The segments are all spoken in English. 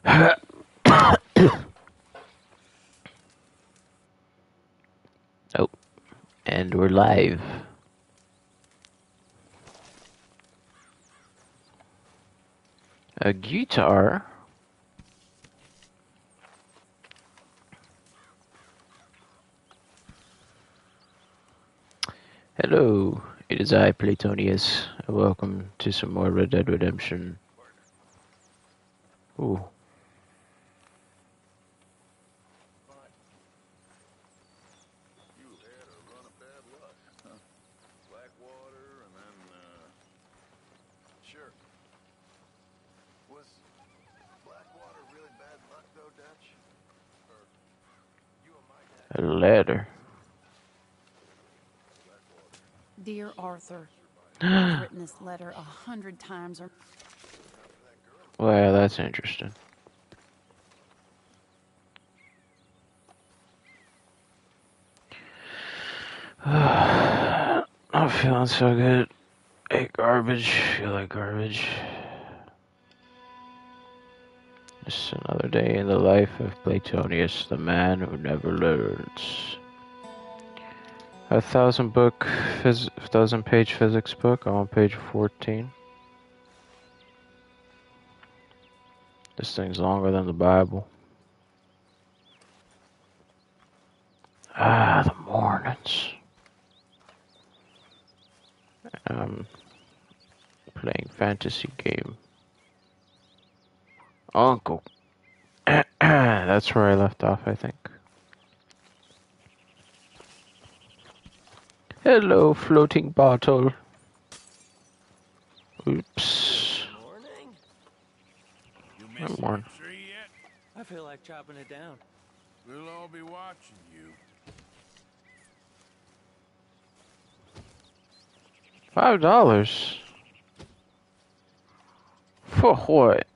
oh, and we're live. A guitar. Hello, it is I, Platonius. Welcome to some more Red Dead Redemption. Ooh. A letter. Dear Arthur, I've written this letter a hundred times or Well, that's interesting. Not feeling so good. Ate garbage. Feel like garbage. Another day in the life of Platonius, the man who never learns. A thousand book, phys- thousand page physics book. I'm on page 14. This thing's longer than the Bible. Ah, the mornings. Um, playing fantasy game. Uncle. That's where I left off, I think. Hello, floating bottle. Oops. Morning. You Good missing morning. the tree yet? I feel like chopping it down. We'll all be watching you. Five dollars. For what?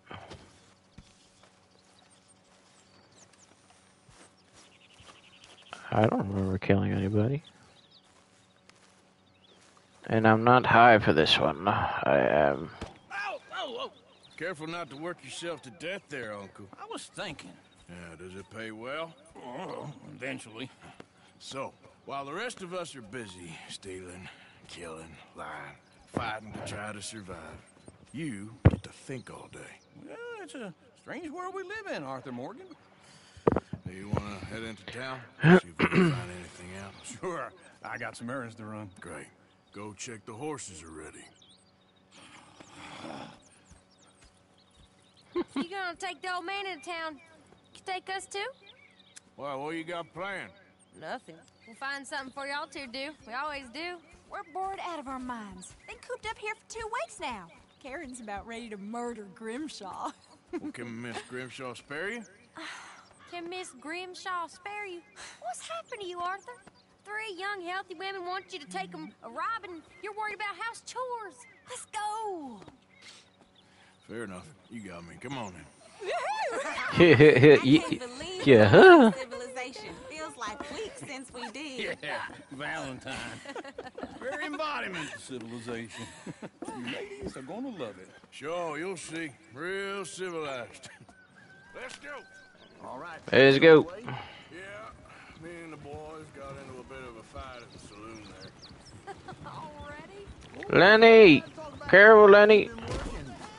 I don't remember killing anybody. And I'm not high for this one. I am. Ow! Oh, oh! Careful not to work yourself to death there, Uncle. I was thinking. Yeah, does it pay well? Oh, eventually. So, while the rest of us are busy stealing, killing, lying, fighting to try to survive, you get to think all day. Well, it's a strange world we live in, Arthur Morgan. Do you want to head into town? See if we can find anything out? Sure. I got some errands to run. Great. Go check the horses are ready. You gonna take the old man into town? You take us too? Well, what you got planned? Nothing. We'll find something for y'all to do. We always do. We're bored out of our minds. Been cooped up here for two weeks now. Karen's about ready to murder Grimshaw. Well, can Miss Grimshaw spare you? Can Miss Grimshaw spare you? What's happened to you, Arthur? Three young, healthy women want you to take them a robbing. You're worried about house chores. Let's go. Fair enough. You got me. Come on then. Ye- believe yeah, huh? civilization feels like weeks since we did. Yeah, Valentine. Very embodiment of civilization. you ladies are gonna love it. Sure, you'll see. Real civilized. Let's go. All right. Let's go. Yeah, me and the boys got into a bit of a fight at the saloon there. Already? Lenny! Careful, Lenny!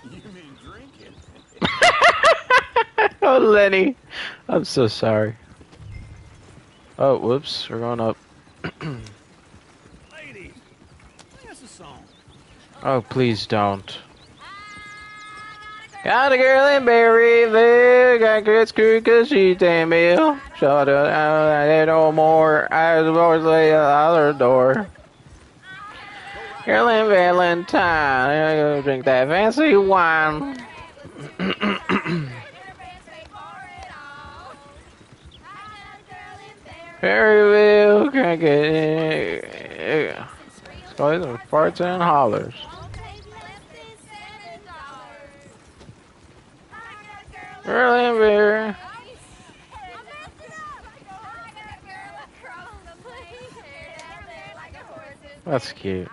You mean drinking? Oh, Lenny! I'm so sorry. Oh, whoops. We're going up. Ladies, sing us a song. Oh, please don't. Got a girl in Berryville, got good screw cause she's damn ill. Shut it out, I no more. I was always lay the other door. Girl in Valentine, I go drink that fancy wine. Berryville, get in. Boys and farts and hollers. In That's cute.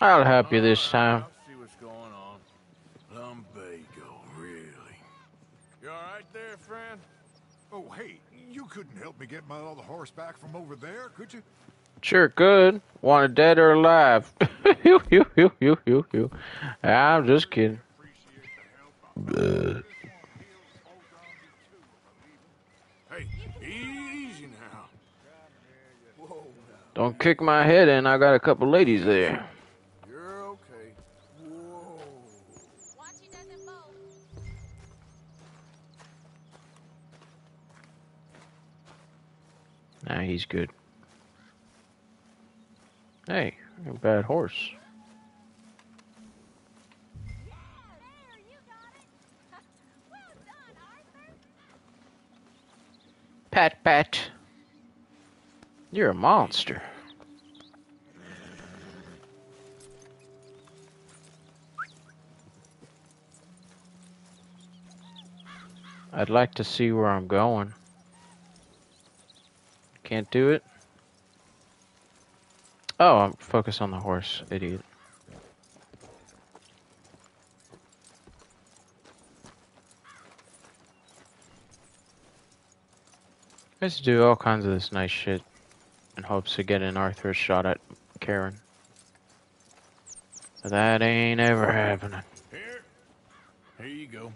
I'll help you this time. I'll see what's going on. Lumbago, really. You all right there, friend? Oh, hey, you couldn't help me get my other horse back from over there, could you? Sure could. Dead or alive? I'm just kidding. Hey, easy now. Don't kick my head in. I got a couple ladies there. Nah, he's good. Hey, bad horse. Pat, pat. You're a monster. I'd like to see where I'm going. Can't do it? Oh, I'm focused on the horse, idiot. I used to do all kinds of this nice shit in hopes of getting Arthur a shot at Karen. But that ain't ever happening. Here. Here you go.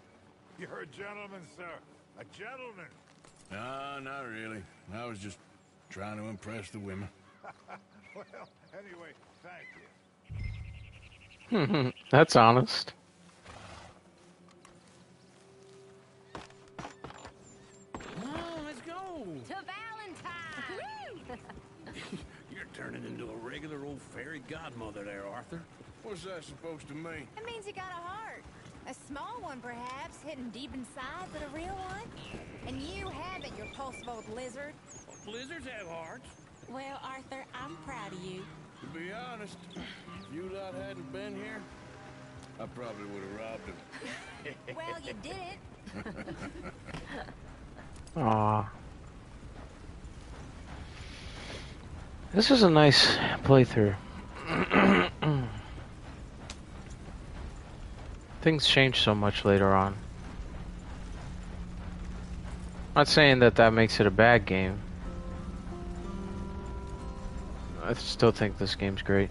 You're a gentleman, sir. A gentleman. No, not really. I was just trying to impress the women. Well, anyway, thank you. That's honest. Come on, let's go. To Valentine. You're turning into a regular old fairy godmother there, Arthur. What's that supposed to mean? It means you got a heart. A small one, perhaps, hidden deep inside, but a real one. And you haven't, your pulse old lizard. Blizzards have hearts. Well, Arthur, I'm proud of you. To be honest, if you lot hadn't been here, I probably would have robbed him. Well, you did it. Aw. This is a nice playthrough. Things change so much later on. Not saying that that makes it a bad game. I still think this game's great.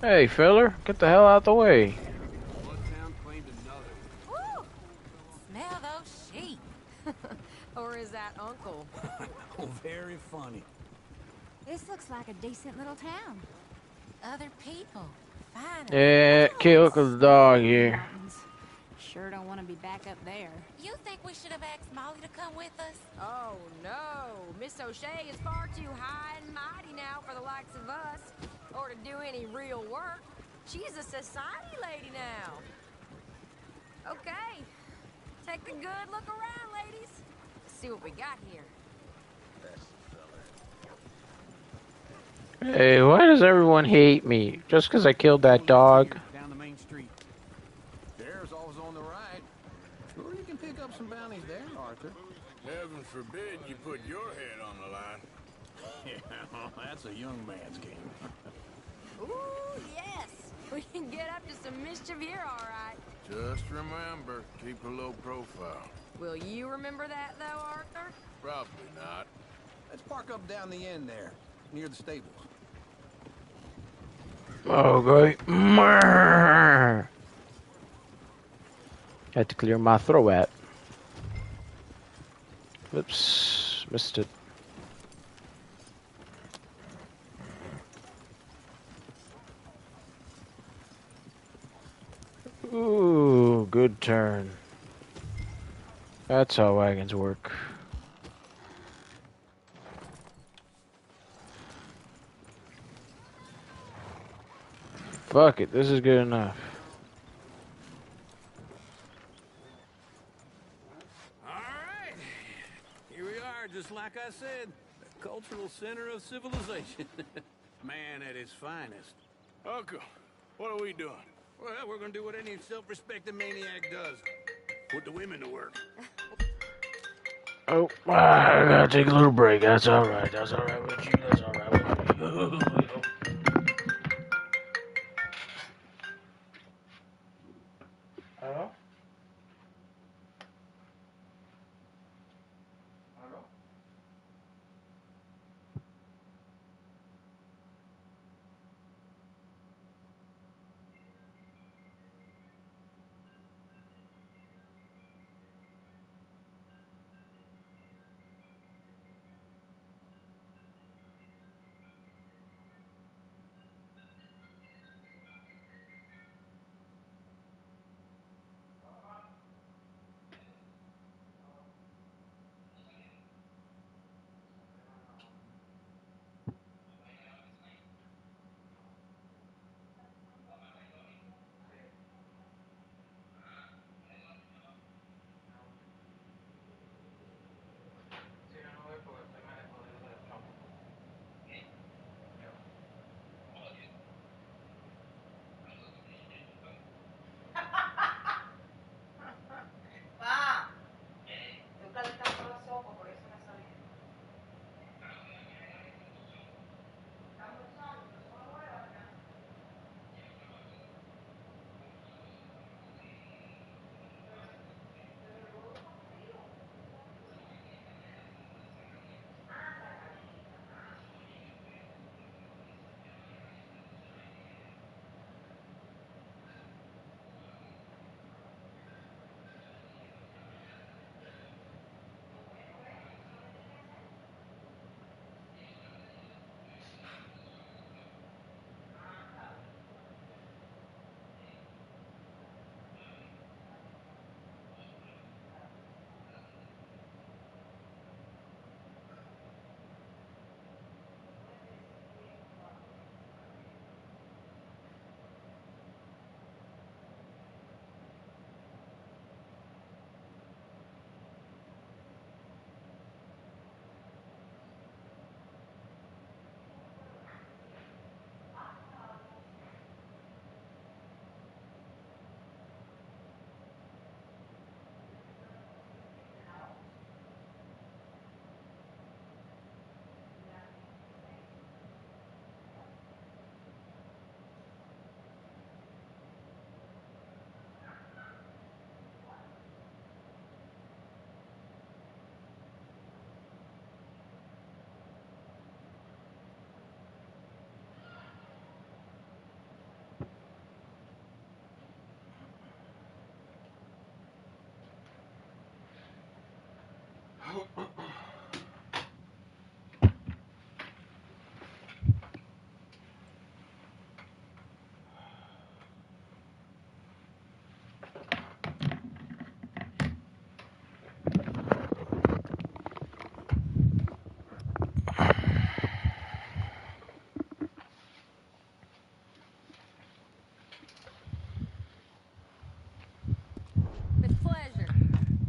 Hey, feller, get the hell out the way. One town claimed another. Woo! Smell those sheep. Or is that Uncle? Oh, very funny. This looks like a decent little town. Other people. Fine. Yeah, kill the dog here. Mountains. Sure don't want to be back up there. You think we should have asked Molly to come with us? Oh no, Miss O'Shea is far too high and mighty now for the likes of us, or to do any real work. She's a society lady now. Okay, take a good look around, ladies. See what we got here. Hey, why does everyone hate me? Just because I killed that dog? Down the main street. There's always on the right. Sure, you can pick up some bounties there, Arthur. Heaven forbid you put your head on the line. Yeah, that's a young man's game. Ooh, yes, we can get up to some mischief here, all right. Just remember, keep a low profile. Will you remember that, though, Arthur? Probably not. Let's park up down the end there, near the stables. Okay. Mrrr. Had to clear my throat. Oops, missed it. Ooh, good turn. That's how wagons work. Fuck it, this is good enough. All right. Here we are, just like I said. The cultural center of civilization. Man at his finest. Uncle, what are we doing? Well, we're gonna do what any self-respecting maniac does. Put the women to work. Oh, I gotta take a little break. That's alright. That's alright with you. That's alright with me.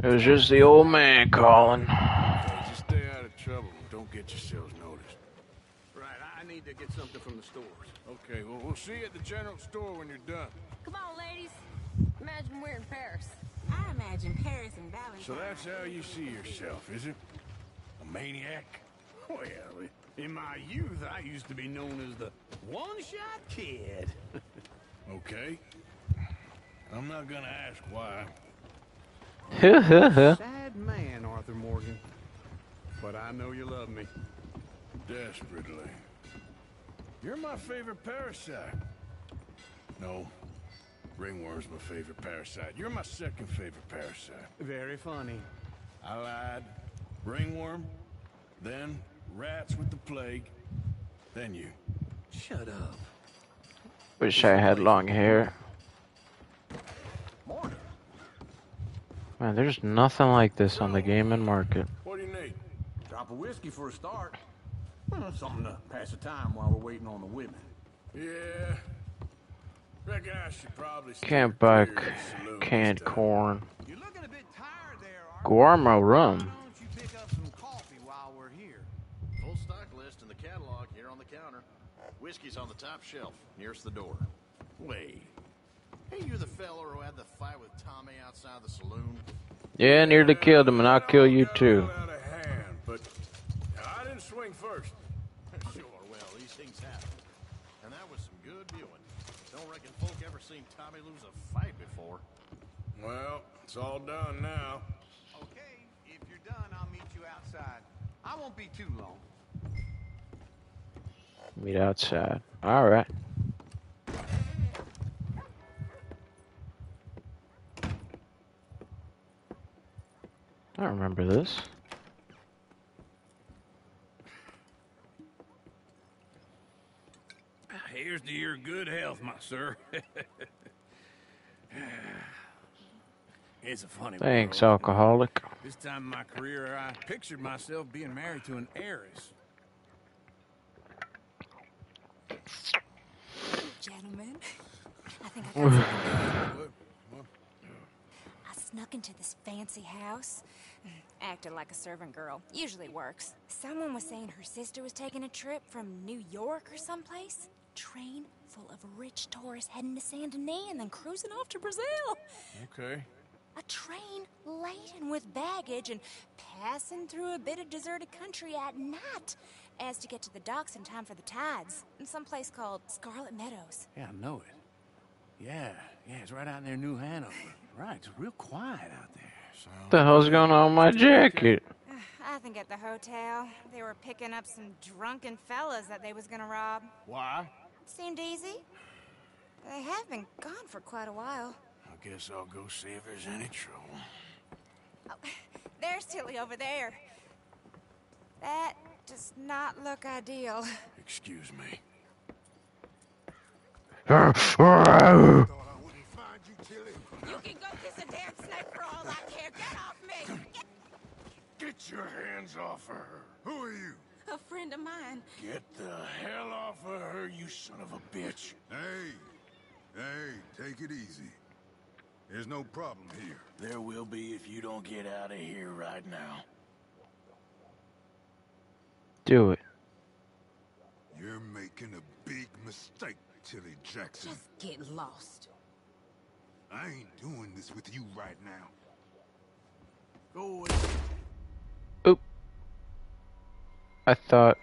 It was just the old man calling. Just stay out of trouble. Don't get yourselves noticed. Right, I need to get something from the stores. Okay, well, we'll see you at the general store when you're done. Come on, ladies. Imagine we're in Paris. I imagine Paris and Valentine. So that's how you see yourself, is it? A maniac? Well, in my youth, I used to be known as the one-shot kid. Okay. I'm not gonna ask why. Sad man, Arthur Morgan. But I know you love me. Desperately. You're my favorite parasite. No. Ringworm's my favorite parasite. You're my second favorite parasite. Very funny. I lied. Ringworm, then rats with the plague, then you. Shut up. Wish I had long hair. Man, there's nothing like this on the gaming market. What do you need? Drop of whiskey for a start. Well, something to pass the time while we're waiting on the women. Yeah. Reckon I should probably Can't buy c- canned this corn. You're looking a bit tired there, Guarmo Why rum. don't you pick up some coffee while we're here? Full stock list in the catalog here on the counter. Whiskey's on the top shelf, nearest the door. Wait. Hey, you the fella who had the fight with Tommy outside the saloon? Yeah, nearly killed him, and I'll kill you too. Out of hand, but I didn't swing first. Sure, well, these things happen. And that was some good viewing. Don't reckon folk ever seen Tommy lose a fight before. Well, it's all done now. Okay, if you're done, I'll meet you outside. I won't be too long. Meet outside. All right. I don't remember this. Here's to your good health, my sir. it's a funny Thanks, world. alcoholic. This time in my career, I pictured myself being married to an heiress. Gentlemen, I think I got something. I snuck into this fancy house. Mm, acted like a servant girl. Usually works. Someone was saying her sister was taking a trip from New York or someplace. Train full of rich tourists heading to Saint Denis and then cruising off to Brazil. Okay. A train laden with baggage and passing through a bit of deserted country at night as to get to the docks in time for the tides in some place called Scarlet Meadows. Yeah, I know it. Yeah, yeah, it's right out in near New Hanover. Right, it's real quiet out there. What the hell's going on with my jacket? I think at the hotel they were picking up some drunken fellas that they was gonna rob. Why? Seemed easy. They have been gone for quite a while. I guess I'll go see if there's any trouble. Oh, there's Tilly over there. That does not look ideal. Excuse me. Get your hands off of her. Who are you? A friend of mine. Get the hell off of her, you son of a bitch. Hey, hey, take it easy. There's no problem here. There will be if you don't get out of here right now. Do it. You're making a big mistake, Tilly Jackson. Just get lost. I ain't doing this with you right now. Go away. I thought.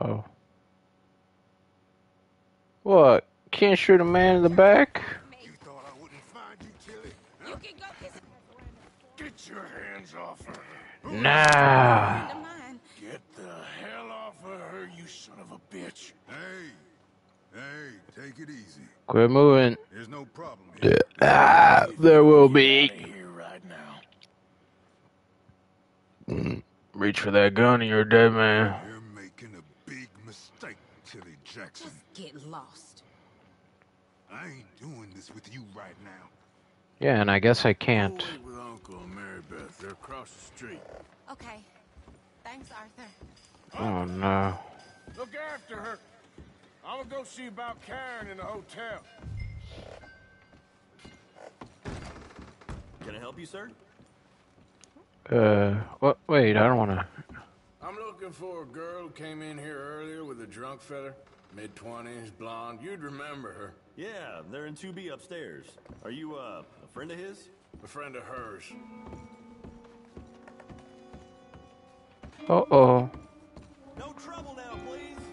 Oh. What? Can't shoot a man in the back? You thought I wouldn't find you, Tilly? You can go kiss Get your hands off her. a Nah. friend of mine. Get the hell off of her, you son of a bitch. Hey, hey, take it easy. Quit moving. There's no problem here. Ah, there will be. here right now. Reach for that gun and you're dead man. You're making a big mistake, Tilly Jackson. Just get lost. I ain't doing this with you right now. Yeah, and I guess I can't. with Uncle and Mary Beth. They're across the street. Okay. Thanks, Arthur. Oh no. Look after her. I'm gonna go see about Karen in the hotel. Can I help you, sir? Uh, what? Wait, I don't want to. I'm looking for a girl who came in here earlier with a drunk fella. Mid twenties, blonde. You'd remember her. Yeah, they're in 2B upstairs. Are you, uh, a friend of his? A friend of hers. Uh oh. No trouble now, please.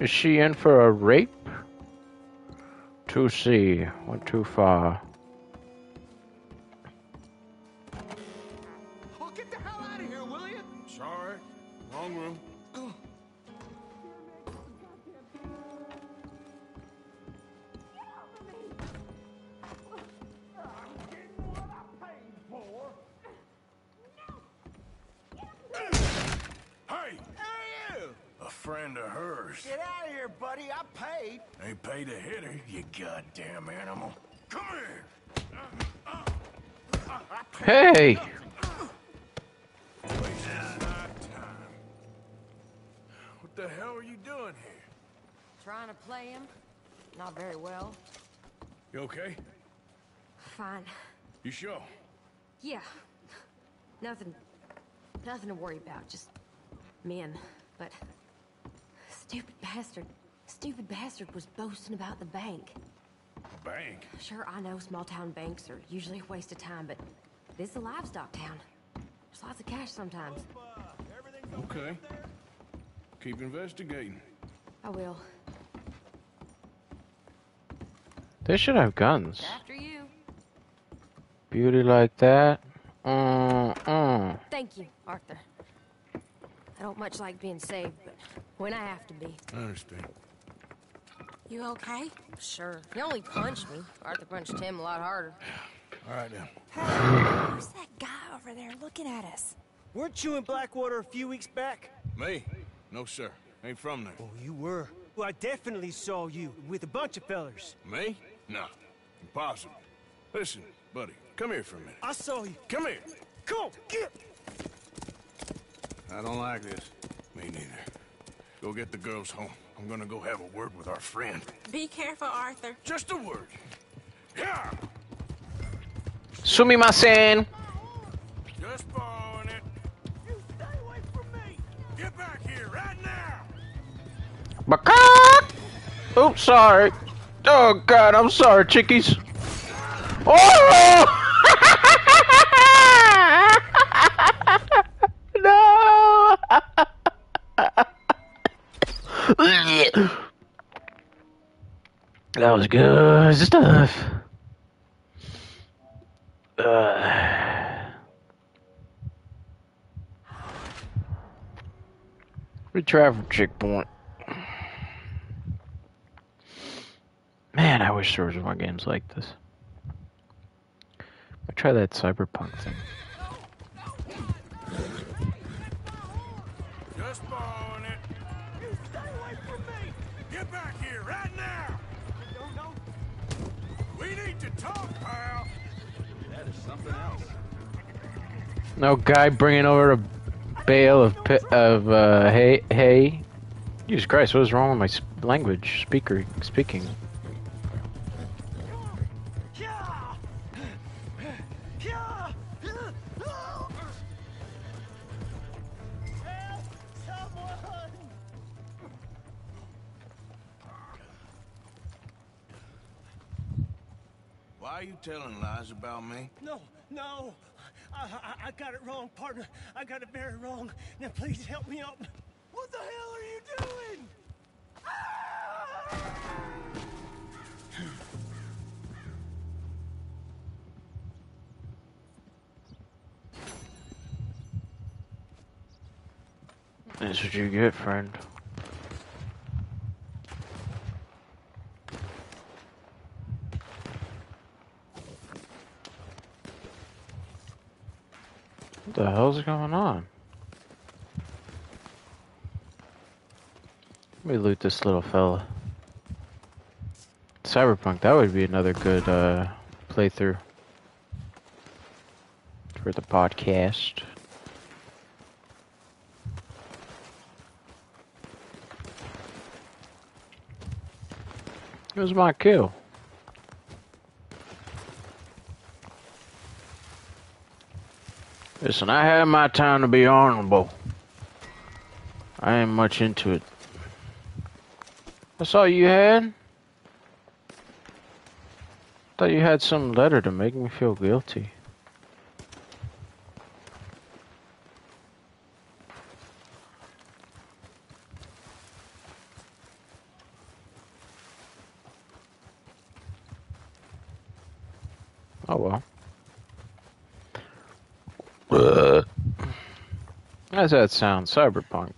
Is she in for a rape? 2C. Went too far. Ain't paid to hit her, you goddamn animal. Come here! Hey! Wasting my time. What the hell are you doing here? Trying to play him? Not very well. You okay? Fine. You sure? Yeah. Nothing. Nothing to worry about. Just men. But. Stupid bastard. Stupid bastard was boasting about the bank. Bank? Sure, I know small town banks are usually a waste of time, but this is a livestock town. There's lots of cash sometimes. Okay. Keep investigating. I will. They should have guns. After you. Beauty like that. Mm-mm. Thank you, Arthur. I don't much like being saved, but when I have to be. I understand. You okay? Sure. He only punched me. Arthur punched him a lot harder. All right, then. Who's that guy over there looking at us? Weren't you in Blackwater a few weeks back? Me? No, sir. Ain't from there. Oh, you were. Well, I definitely saw you with a bunch of fellers. Me? No. Impossible. Listen, buddy, come here for a minute. I saw you. Come here. Come on, get! I don't like this. Me neither. Go get the girls home. I'm gonna go have a word with our friend. Be careful, Arthur. Just a word. Yeah! Sumimasen! Just borrowing it. You stay away from me. Get back here right now! Baka! Oops, sorry. Oh god, I'm sorry, chickies. Oh! That was good stuff. Uh, retravel checkpoint. Man, I wish there was more games like this. I try that cyberpunk thing. Just No guy bringing over a bale of of uh, hay. Hay. Jesus Christ, what is wrong with my language? Speaker speaking. Telling lies about me? No, no. I, I, I got it wrong, partner. I got it very wrong. Now, please help me out. What the hell are you doing? That's what you get, friend. What the hell's going on? Let me loot this little fella. Cyberpunk, that would be another good uh, playthrough for the podcast. It was my kill. Listen, I had my time to be honorable. I ain't much into it. That's all you had? Thought you had some letter to make me feel guilty. Oh well. Uh, how's that sound? Cyberpunk.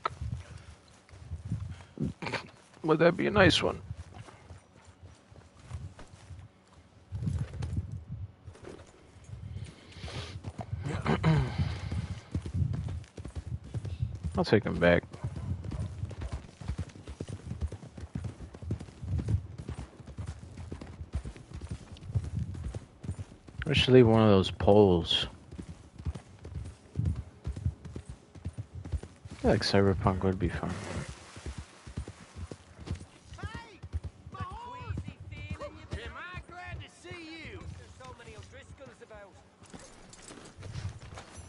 Would that be a nice one? I'll take him back. I should leave one of those poles. Feel like Cyberpunk would be fun.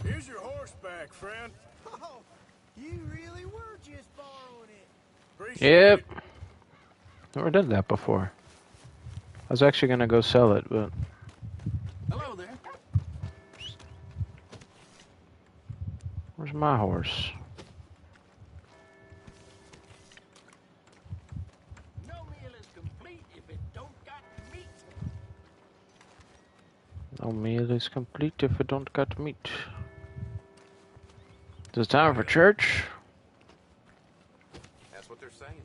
Here's your horseback, friend. Oh, you really were just borrowing it. Appreciate Yep. it. Never done that before. I was actually gonna go sell it, but Hello there. where's my horse? No meal is complete if it don't cut meat. Is it time for church? That's what they're saying.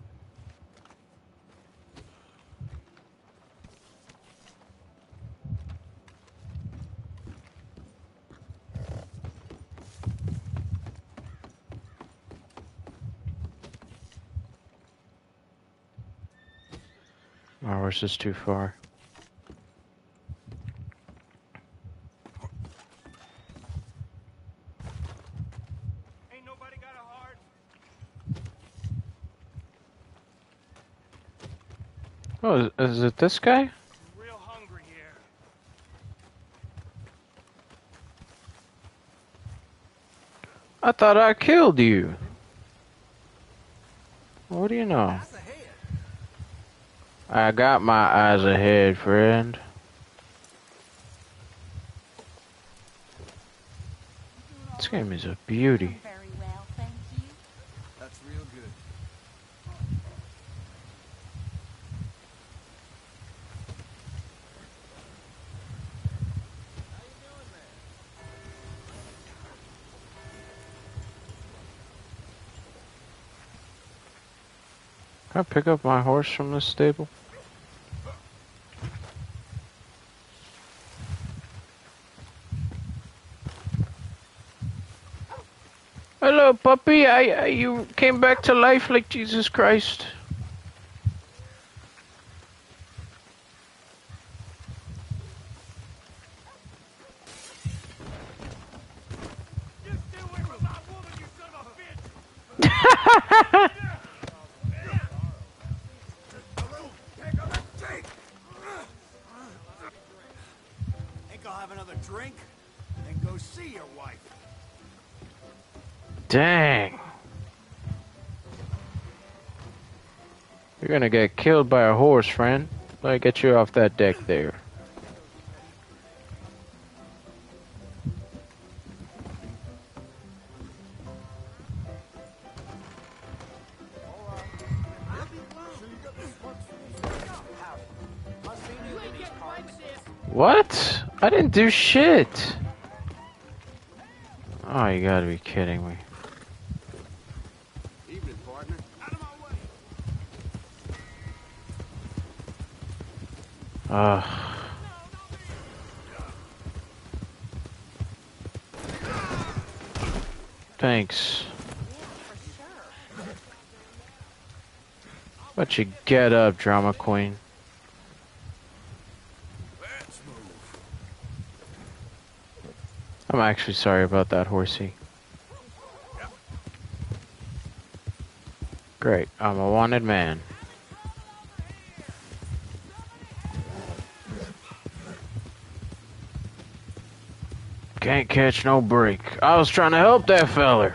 Horse is too far. Oh, is, it this guy? Real hungry here. I thought I killed you. What do you know? I got my eyes ahead, friend. This game is a beauty. Can I pick up my horse from this stable? Hello, puppy. I, I you came back to life like Jesus Christ. Killed by a horse, friend. Let me get you off that deck there. What? I didn't do shit. Oh, you gotta be kidding me. Ugh. Thanks. But you get up, drama queen. I'm actually sorry about that, horsey. Great, I'm a wanted man. Can't catch no break. I was trying to help that feller.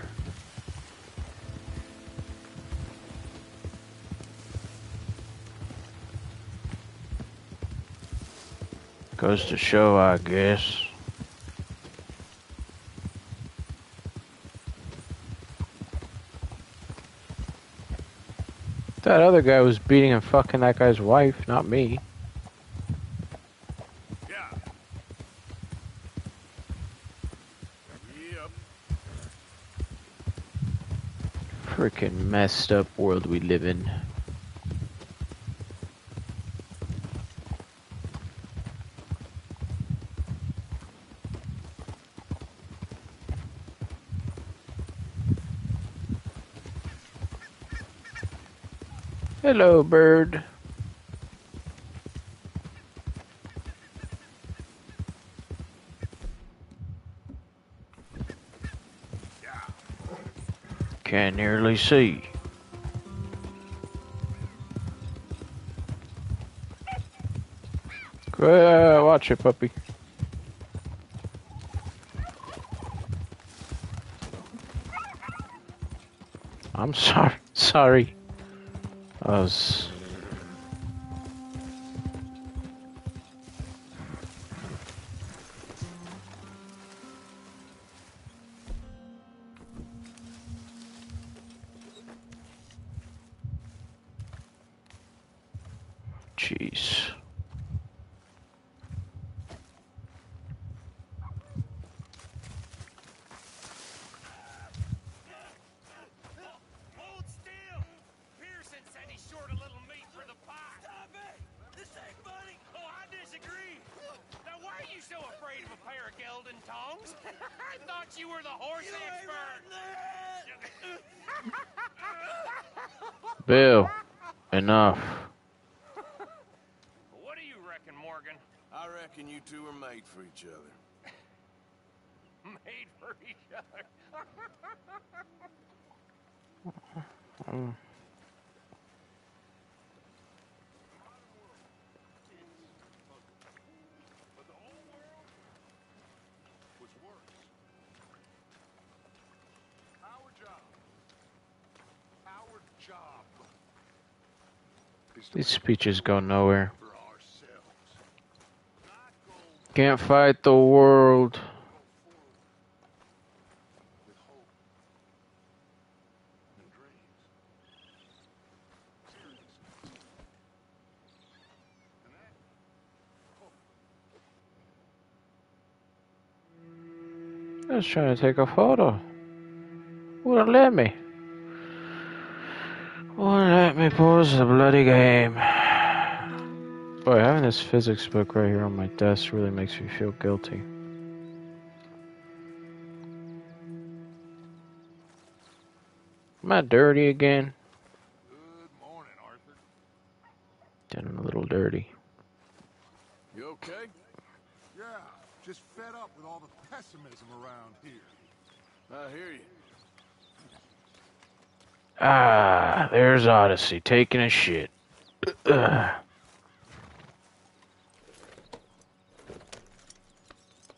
Goes to show, I guess. That other guy was beating and fucking that guy's wife, not me. Messed up world we live in. Hello, bird. Can't nearly see. Watch puppy. I'm sorry. Sorry. I was. Jeez. Hold still! Pearson said he's short a little meat for the pie. Stop it! This ain't money! Oh, I disagree. Now, why are you so afraid of a pair of gelding tongs? I thought you were the horse expert. Bill, enough. what do you reckon, Morgan? I reckon you two are made for each other. Made for each other. Mm. Our job. Our job. These speeches go nowhere. Can't fight the world. I was trying to take a photo. Wouldn't let me. Wouldn't let me pause the bloody game. Boy, having this physics book right here on my desk really makes me feel guilty. Am I dirty again? Good morning, Arthur. Getting a little dirty. You okay? Yeah, just fed up with all the pessimism around here. I hear you. Ah, there's Odyssey taking a shit. Ugh.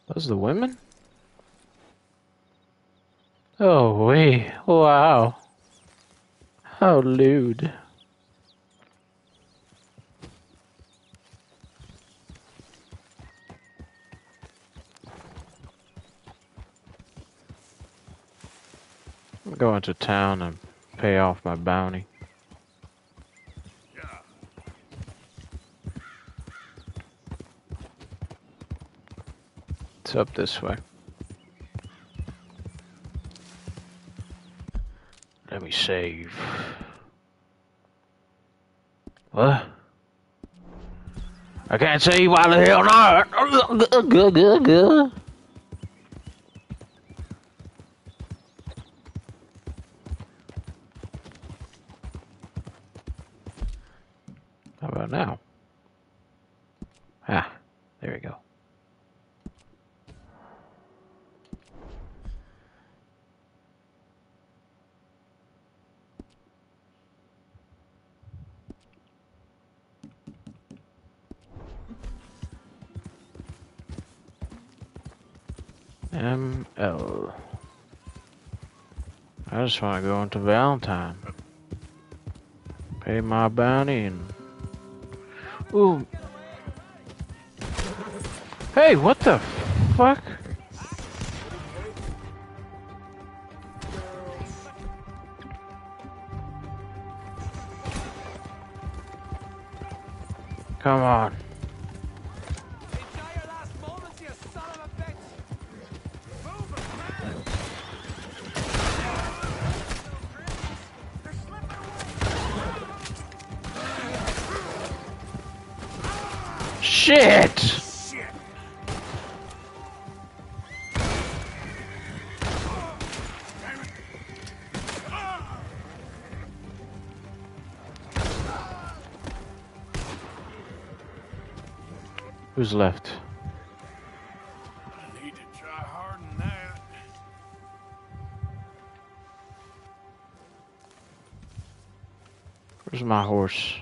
Those the women? Oh, wait. Wow. How lewd. I'm going to town and pay off my bounty. It's up this way. Let me save. What? I can't see why the hell not. How about now? Ah, there we go. ML. I just want to go into Valentine. Pay my bounty and. Ooh. Hey, what the fuck? Come on. Who's left? I need to try harder than that. Where's my horse?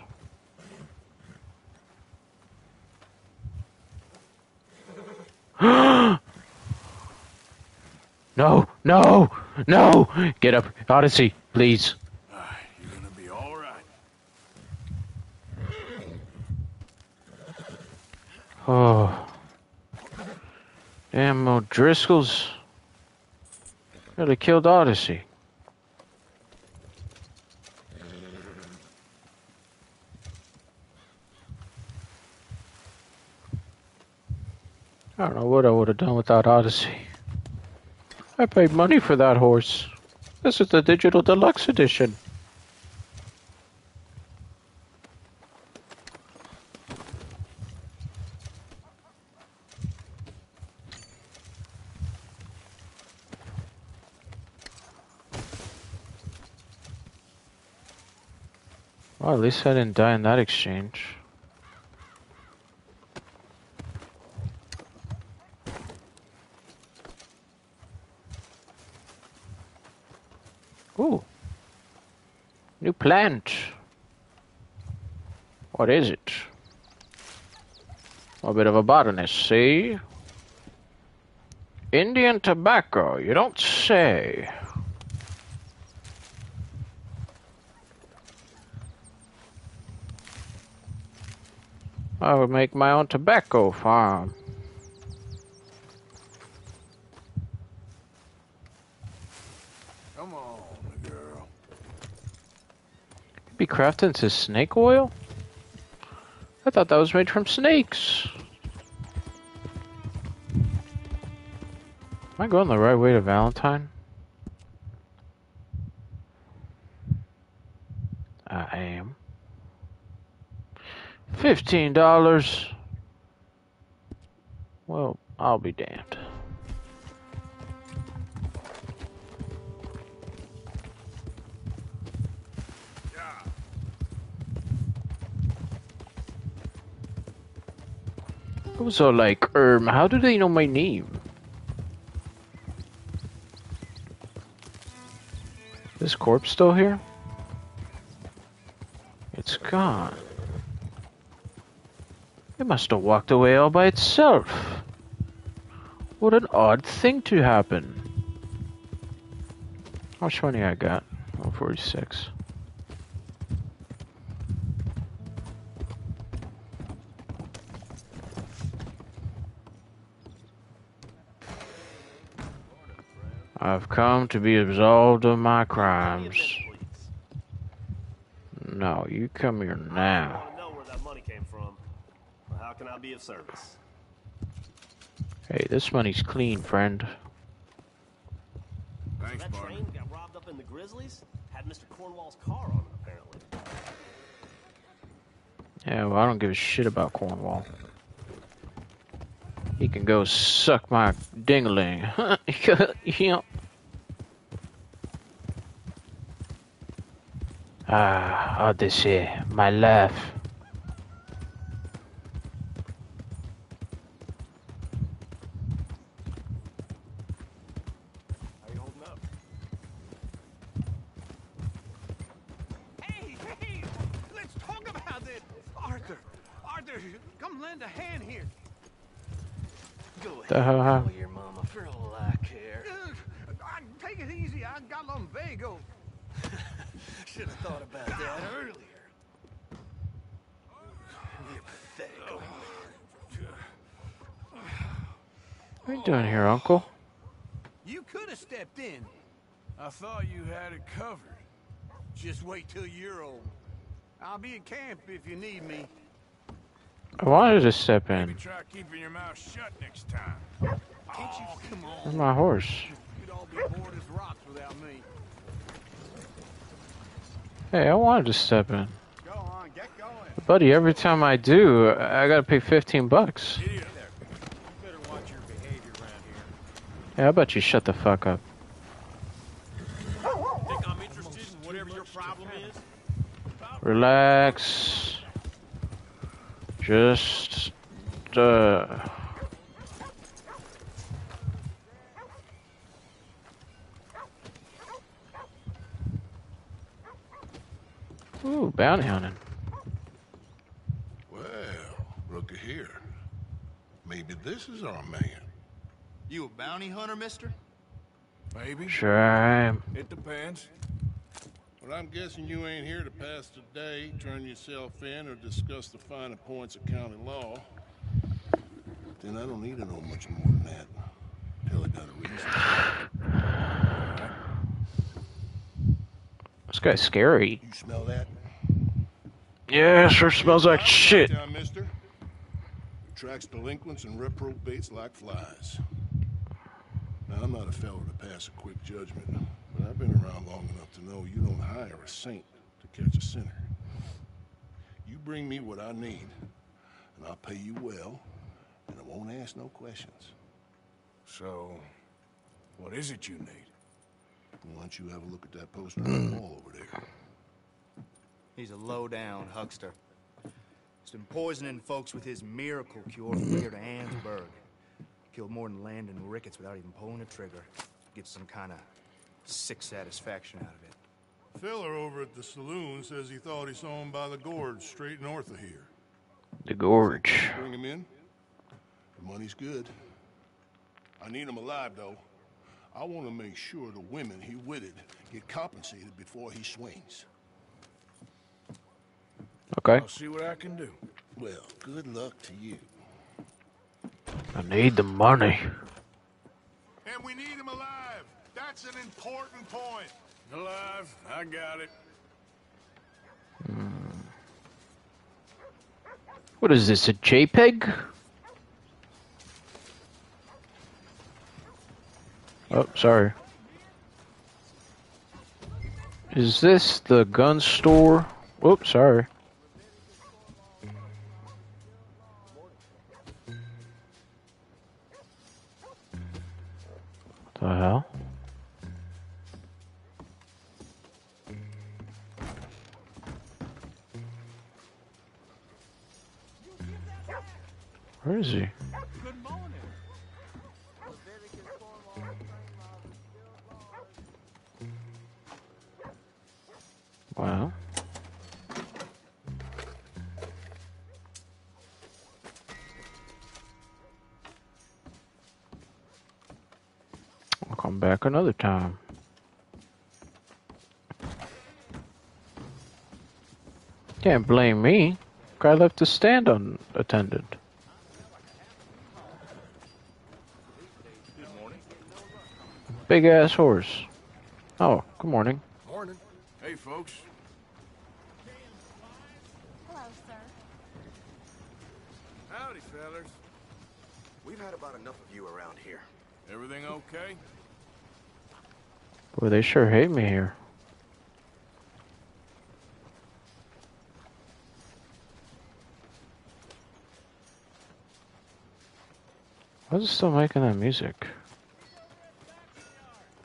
no, no, no! Get up, Odyssey, please. You're gonna be all right. Oh. Damn O'Driscoll's. Really killed Odyssey. I don't know what I would have done without Odyssey. I paid money for that horse. This is the digital deluxe edition. Least I didn't die in that exchange. Ooh. New plant. What is it? A bit of a botanist, see? Indian tobacco, you don't say. I would make my own tobacco farm. Come on, girl. Be crafted into snake oil? I thought that was made from snakes. Am I going the right way to Valentine? I am. Fifteen dollars. Well, I'll be damned. So like, um, how do they know my name? This corpse still here? It's gone. It must have walked away all by itself. What an odd thing to happen. How much money I got? 146. I've come to be absolved of my crimes. No, you come here now. I know where that money came from. Well, how can I be of service? Hey, this money's clean, friend. Thanks, that Barton. train got robbed up in the Grizzlies? Had Mr. Cornwall's car on it, apparently. Yeah, well, I don't give a shit about Cornwall. He can go suck my dingling. yeah. Ah, Odyssey, my life. How you holding up? Hey, hey, let's talk about it. Arthur, Arthur, come lend a hand here. The hell happened? your mama for all I care. Take it easy. I got lumbago. Should have thought about that earlier. You pathetic old What are you doing here, Uncle? You could have stepped in. I thought you had it covered. Just wait till you're old. I'll be in camp if you need me. I wanted to step in. Try keeping your mouth shut next time. Can't you oh, come Where's my horse? You'd all be bored as rocks without me. Hey, I wanted to step in. Go on, get going. Buddy, every time I do, I gotta pay 15 bucks. You better watch your behavior around here. Yeah, how about you shut the fuck up? Think I'm interested in whatever your problem is? Relax. Just, uh... Ooh, bounty hunting. Well, looky here. Maybe this is our man. You a bounty hunter, mister? Maybe. Sure I am. It depends. Well, I'm guessing you ain't here to pass the day, turn yourself in, or discuss the finer points of county law. Then I don't need to know much more than that. Hell, I got a reason. This guy's scary. You smell that? Yeah, sure smells like shit. Down, mister. Attracts delinquents and reprobates like flies. Now, I'm not a fellow to pass a quick judgment, but I've been around long enough to know you don't hire a saint to catch a sinner. You bring me what I need, and I'll pay you well, and I won't ask no questions. So, what is it you need? Why don't you have a look at that poster on the wall over there? He's a low-down huckster. He's been poisoning folks with his miracle cure from here to Annesburg. Killed more than Land Landon Ricketts without even pulling a trigger. Get some kind of sick satisfaction out of it. Filler over at the saloon says he thought he saw him by the gorge straight north of here. The gorge. Bring him in. The money's good. I need him alive, though. I want to make sure the women he witted get compensated before he swings. Okay. I'll see what I can do. Well, good luck to you. I need the money. And we need him alive. That's an important point. Alive, I got it. What is this, a JPEG? Oh, sorry. Is this the gun store? Whoops, sorry. The hell? Where is he? Wow. Come back another time. Can't blame me. Guy left to stand unattended. Big ass horse. Oh, good morning. Morning. Hey, folks. Hello, sir. Howdy, fellers. We've had about enough of you around here. Everything okay? Boy, they sure hate me here. Why is it still making that music?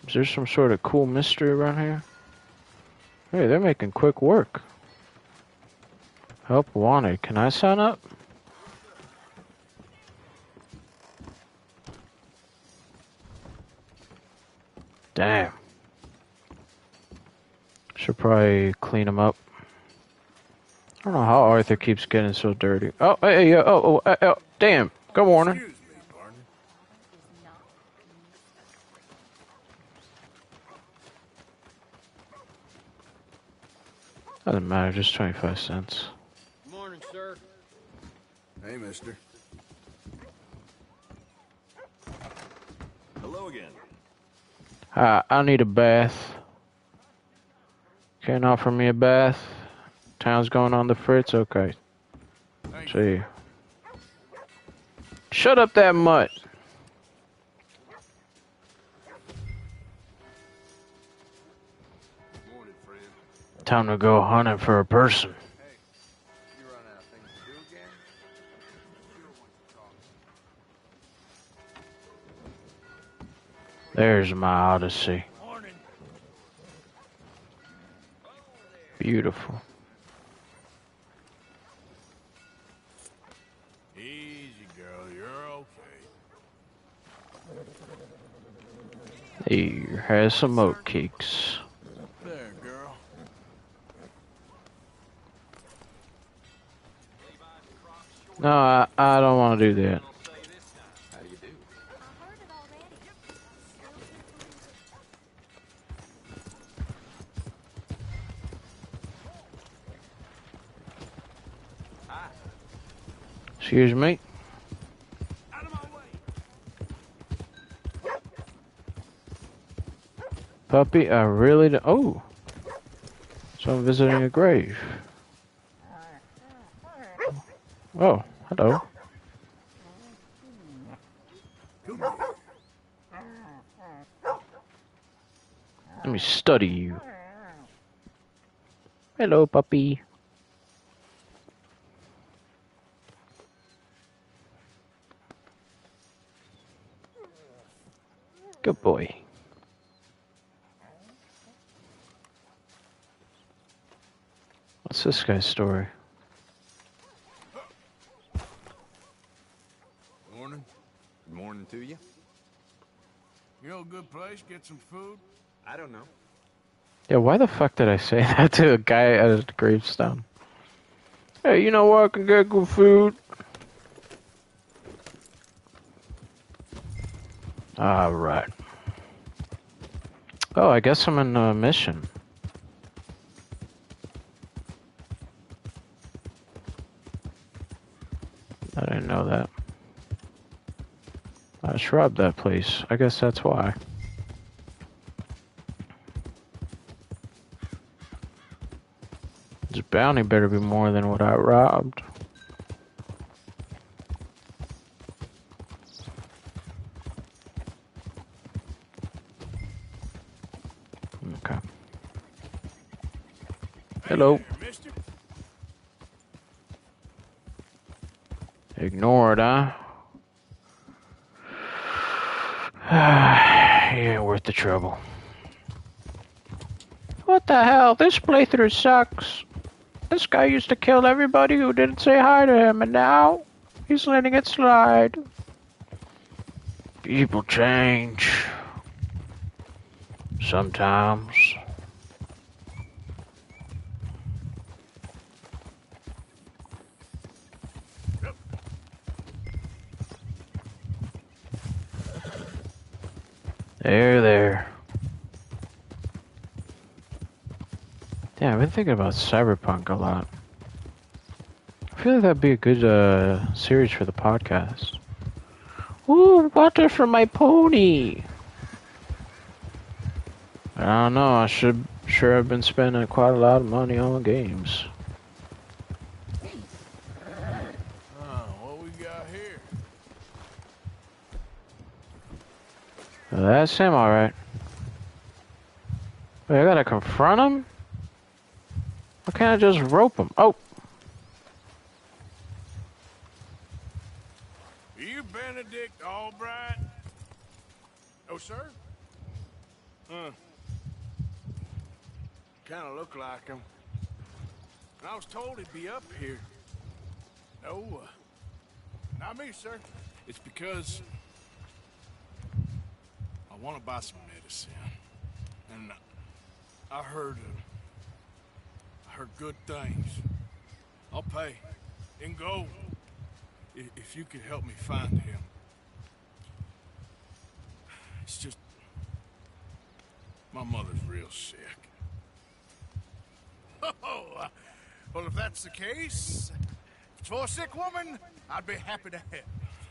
Is there some sort of cool mystery around here? Hey, they're making quick work. Help wanted. Can I sign up? Damn. Should probably clean him up. I don't know how Arthur keeps getting so dirty. Oh, hey, oh, oh, oh, oh damn. Good morning. Doesn't matter, just 25 cents. Morning, sir. Hey, mister. Hello again. Uh, I need a bath. Can't offer me a bath. Town's going on the fritz? Okay. See. Shut up that mutt. Time to go hunting for a person. There's my Odyssey. Beautiful. Easy, girl. You're okay. Here, has some oat cakes. There, girl. No, I, I don't want to do that. Excuse me. Puppy, I really don't. Oh. So I'm visiting a grave. Oh, hello. Let me study you. Hello, puppy. Good boy. What's this guy's story? Morning. Good morning to you. You know a good place? Get some food? I don't know. Yeah, why the fuck did I say that to a guy at a gravestone? Hey, you know where I can get good food? Alright. Oh, I guess I'm in a mission. I didn't know that. I just robbed that place. I guess that's why. This bounty better be more than what I robbed. Okay. Hello. Ignore it, huh? yeah, worth the trouble. What the hell? This playthrough sucks. This guy used to kill everybody who didn't say hi to him, and now he's letting it slide. People change. Sometimes. There, there. Yeah, I've been thinking about Cyberpunk a lot. I feel like that'd be a good uh, series for the podcast. Ooh, water for my pony. I don't know. I should sure have been spending quite a lot of money on games. Oh, what we got here? That's him, alright. Wait, I gotta confront him? Why can't I just rope him? Oh! Are you Benedict Allbright? Oh, sir? Huh. Kind of look like him. I was told he'd be up here. No, uh, not me, sir. It's because want to buy some medicine, and I heard, uh, I heard good things. I'll pay in gold if you could help me find him. It's just my mother's real sick. Oh, well, if that's the case, if it's for a sick woman, I'd be happy to help.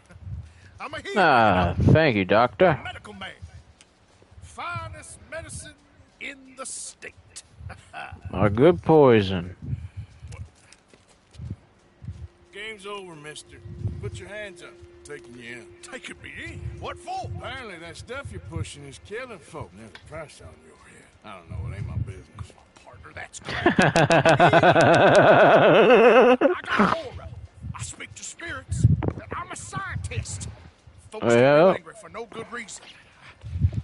I'm a healer, Ah, thank you, doctor. medical man. Finest medicine in the state. A good poison. Game's over, mister. Put your hands up. Taking you in. Taking me in? What for? Apparently that stuff you're pushing is killing folk. There's a price on your head. I don't know. It ain't my business. Partner, that's I got aura. I speak to spirits. I'm a scientist. Folks get Well. angry for no good reason.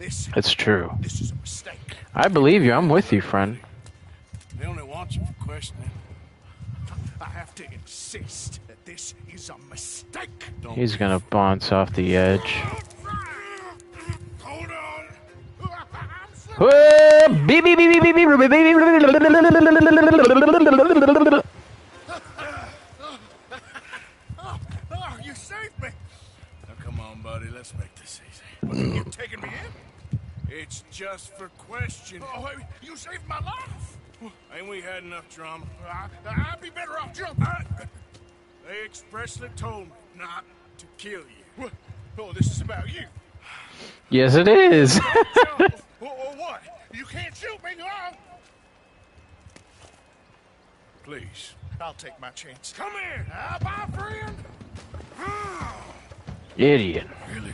Listen, it's true. This is a mistake. I believe you. I'm with you, friend. They only want you for questioning. I have to insist that this is a mistake. Don't He's gonna bounce off the edge. Hold on. Whoa! You saved me. Now come on, buddy. Let's make this easy. You're taking me in? It's just for questioning. Oh, hey, you saved my life. Ain't we had enough drama? I, I'd be better off jumping. They expressly told me not to kill you. What? Oh, this is about you. Yes, it is. oh, what? You can't shoot me, huh? Please. I'll take my chance. Come here. Uh, bye, friend. Idiot. Really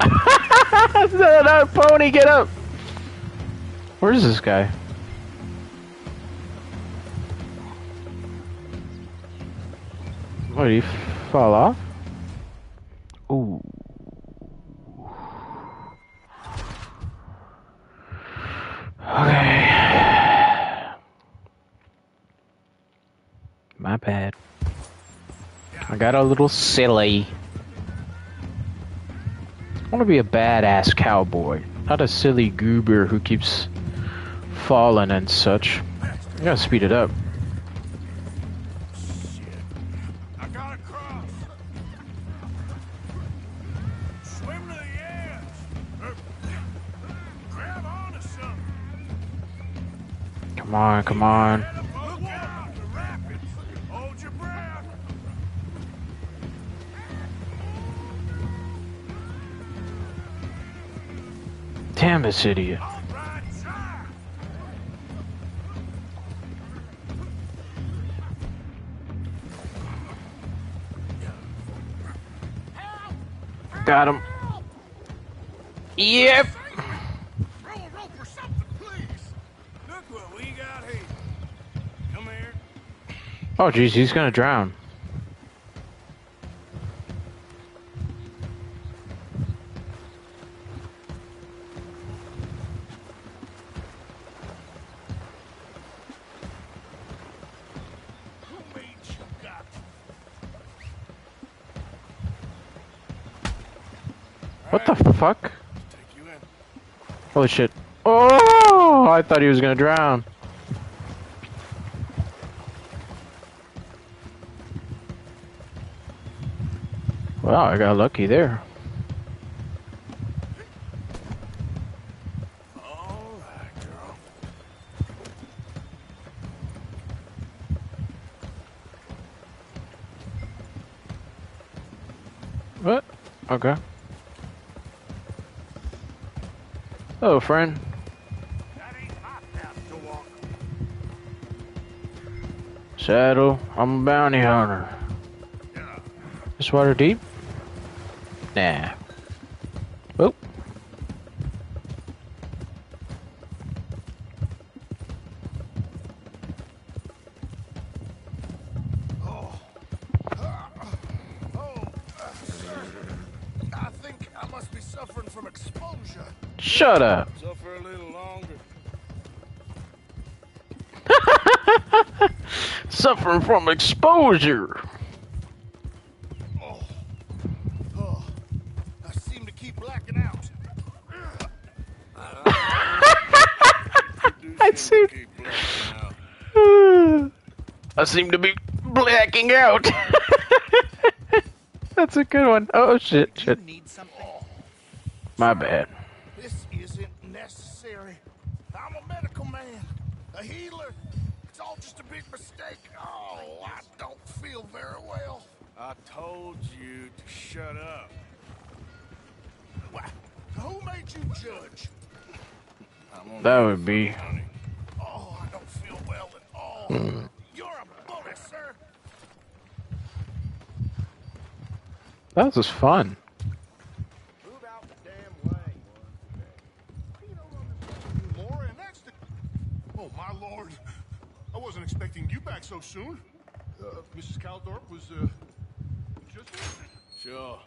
Another pony, get up! Where's this guy? What, he fall off? Ooh. Okay. My bad. I got a little silly. I want to be a badass cowboy, not a silly goober who keeps falling and such. I gotta speed it up. I gotta cross. Swim to the edge. Er, grab onto something. Come on, come on. Damn this idiot. Got him. Yep. Oh, jeez, he's gonna drown. Fuck? Holy shit. Oh, I thought he was gonna drown. Wow, I got lucky there. What? Okay. Oh, friend. Saddle, I'm a bounty hunter. This water deep? Nah. Shut up. Suffer a little longer. Suffering from exposure. Oh. Oh. I seem to keep blacking out. I seem. I seem to be blacking out. That's a good one. Oh shit! Shit. My bad. That would be. Oh, I don't feel well at all. You're a bully, sir. That was fun. More, and that's the... Oh, my lord. I wasn't expecting you back so soon. Uh, Mrs. Calthorpe was, uh, just... Sure.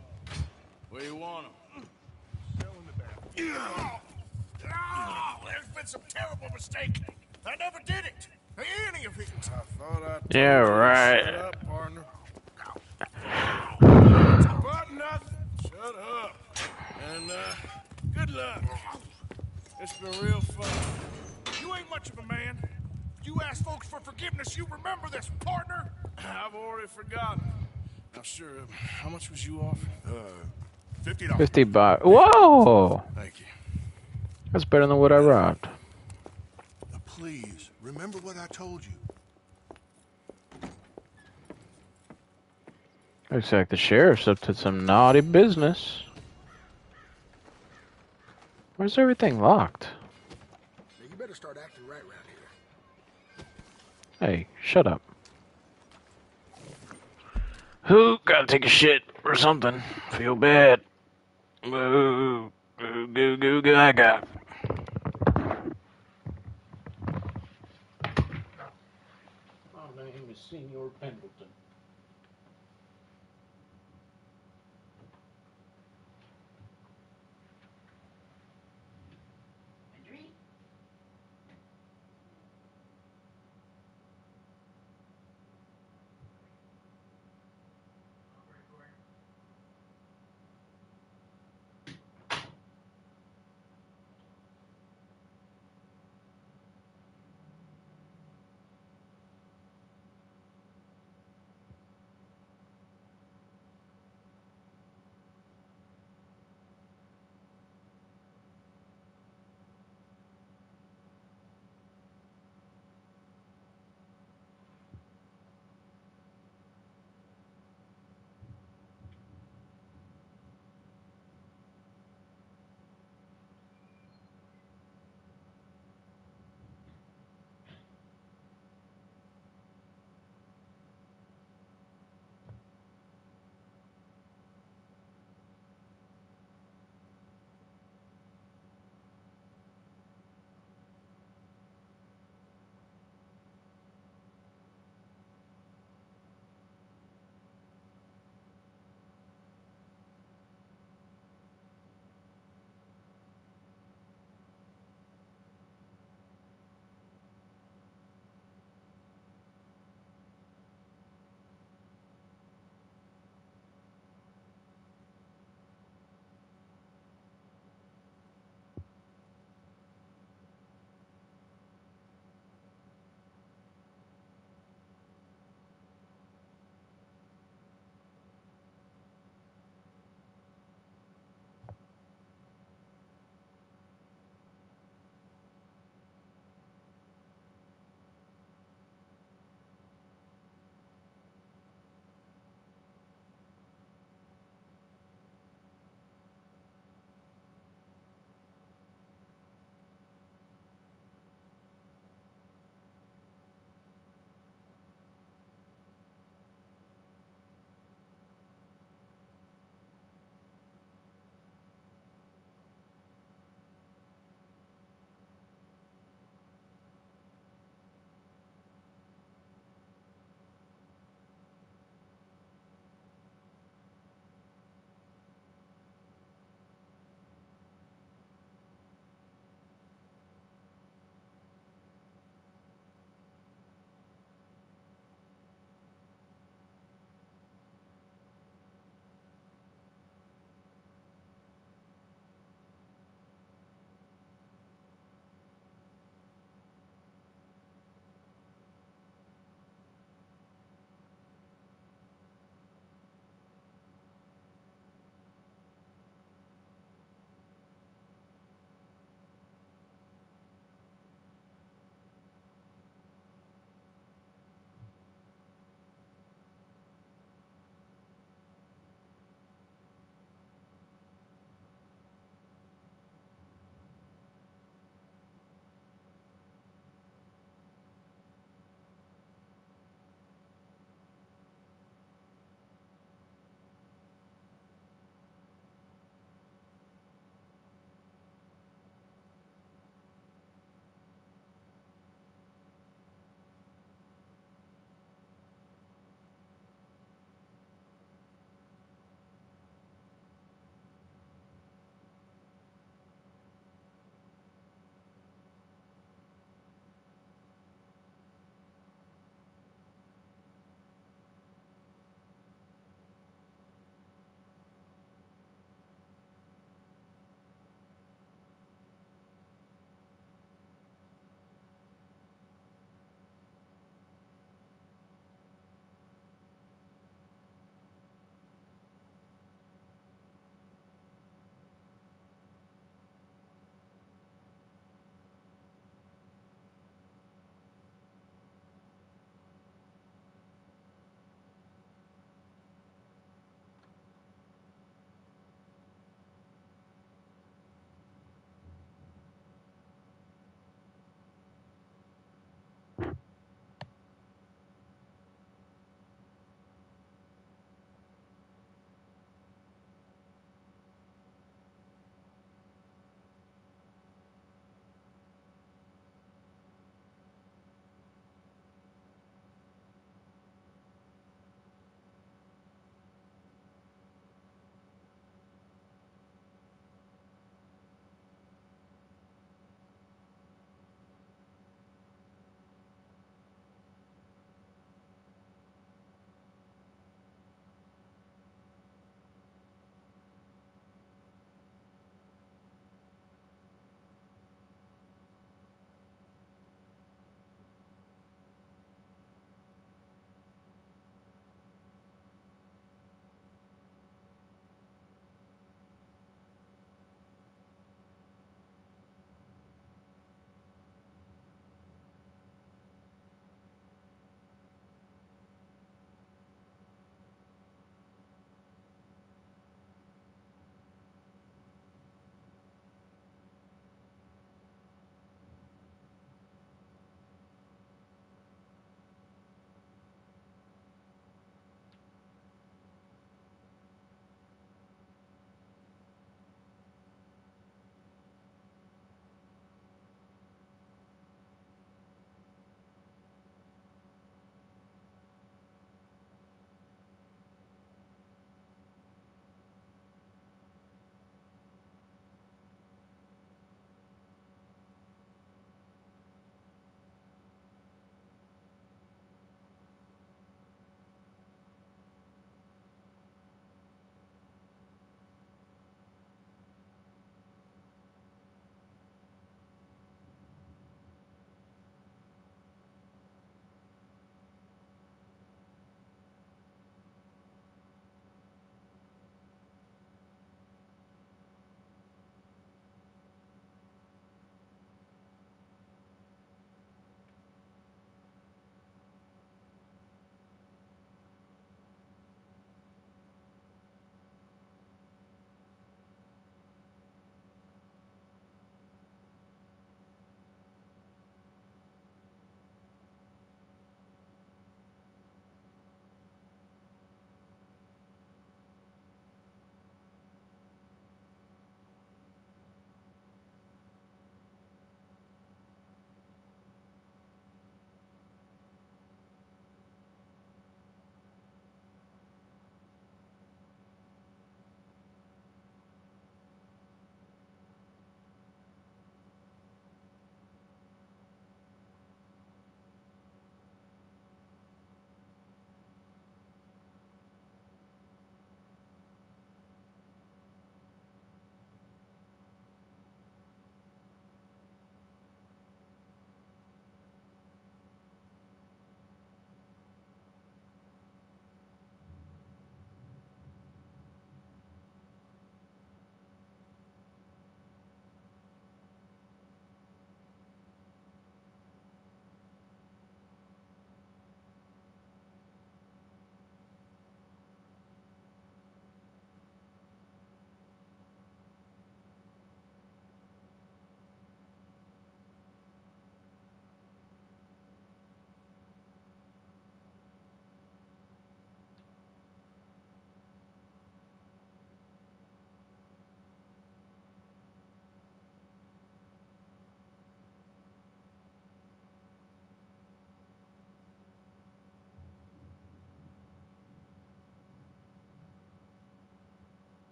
Where you want him? Selling the bath. Oh, oh, there's been some terrible mistake. I never did it. Any of it. I thought I told Yeah, you to right. Shut up, partner. It's about nothing. Shut up. And, uh, good luck. It's been real fun. You ain't much of a man. You ask folks for forgiveness, you remember this, partner. I've already forgotten. Now, sure, uh, how much was you offering? Uh, fifty bucks. Whoa! Thank you. That's better than what I robbed. Now, please, remember what I told you. Looks like the sheriff's up to some naughty business. Where's everything locked? Now, you better start acting right around here. Hey, shut up. Who gotta take a shit or something? Feel bad. Boo, goo, goo, goo, gaga. My name is Senior Pendleton.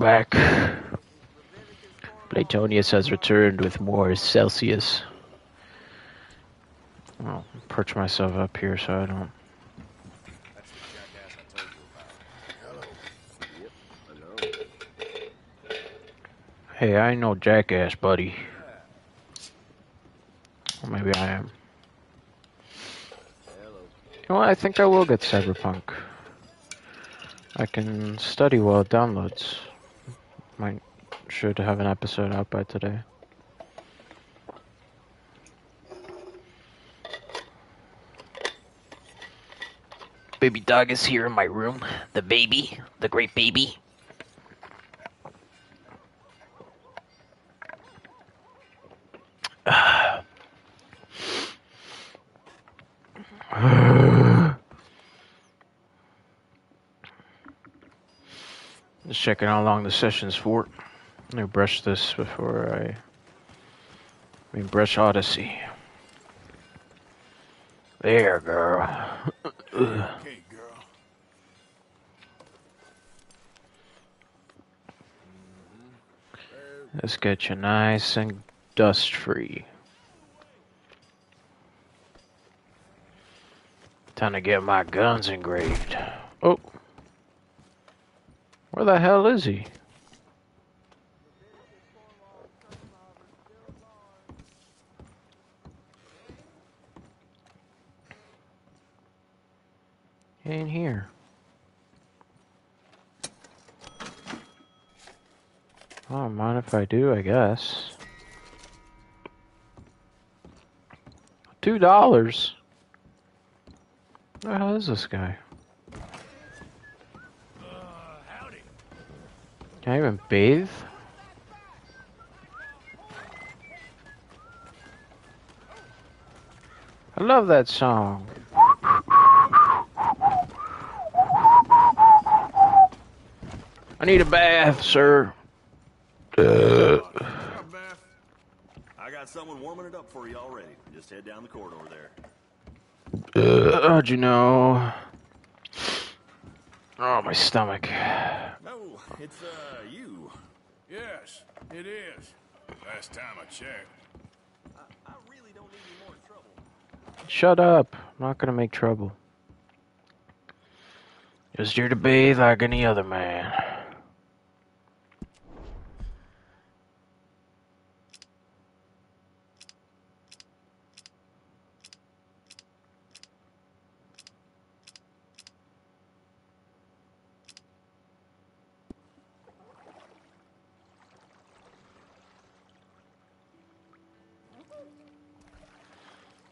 Back. Platonius has returned with more Celsius. I'll perch myself up here so I don't. Hey, I ain't no jackass, buddy. Or maybe I am. You know what? I think I will get Cyberpunk. I can study while it downloads. Might should to have an episode out by today. Baby dog is here in my room. The baby, the great baby. Just checking how long the session's for. Let me brush this before I. I mean, brush Odyssey. There, girl. Okay, girl. Let's get you nice and dust free. Time to get my guns engraved. Oh. Where the hell is he? In here. I don't mind if I do, I guess. Two dollars? Where the hell is this guy? Can I even bathe? I love that song. I need a bath, sir. Uh, I got someone warming it up for you already. Just head down the corridor there. uh, how'd you know? Oh, my stomach. No, it's, uh, you. Yes, it is. Last time I checked. I, I really don't need any more trouble. Shut up. I'm not gonna make trouble. Just here to bathe like any other man.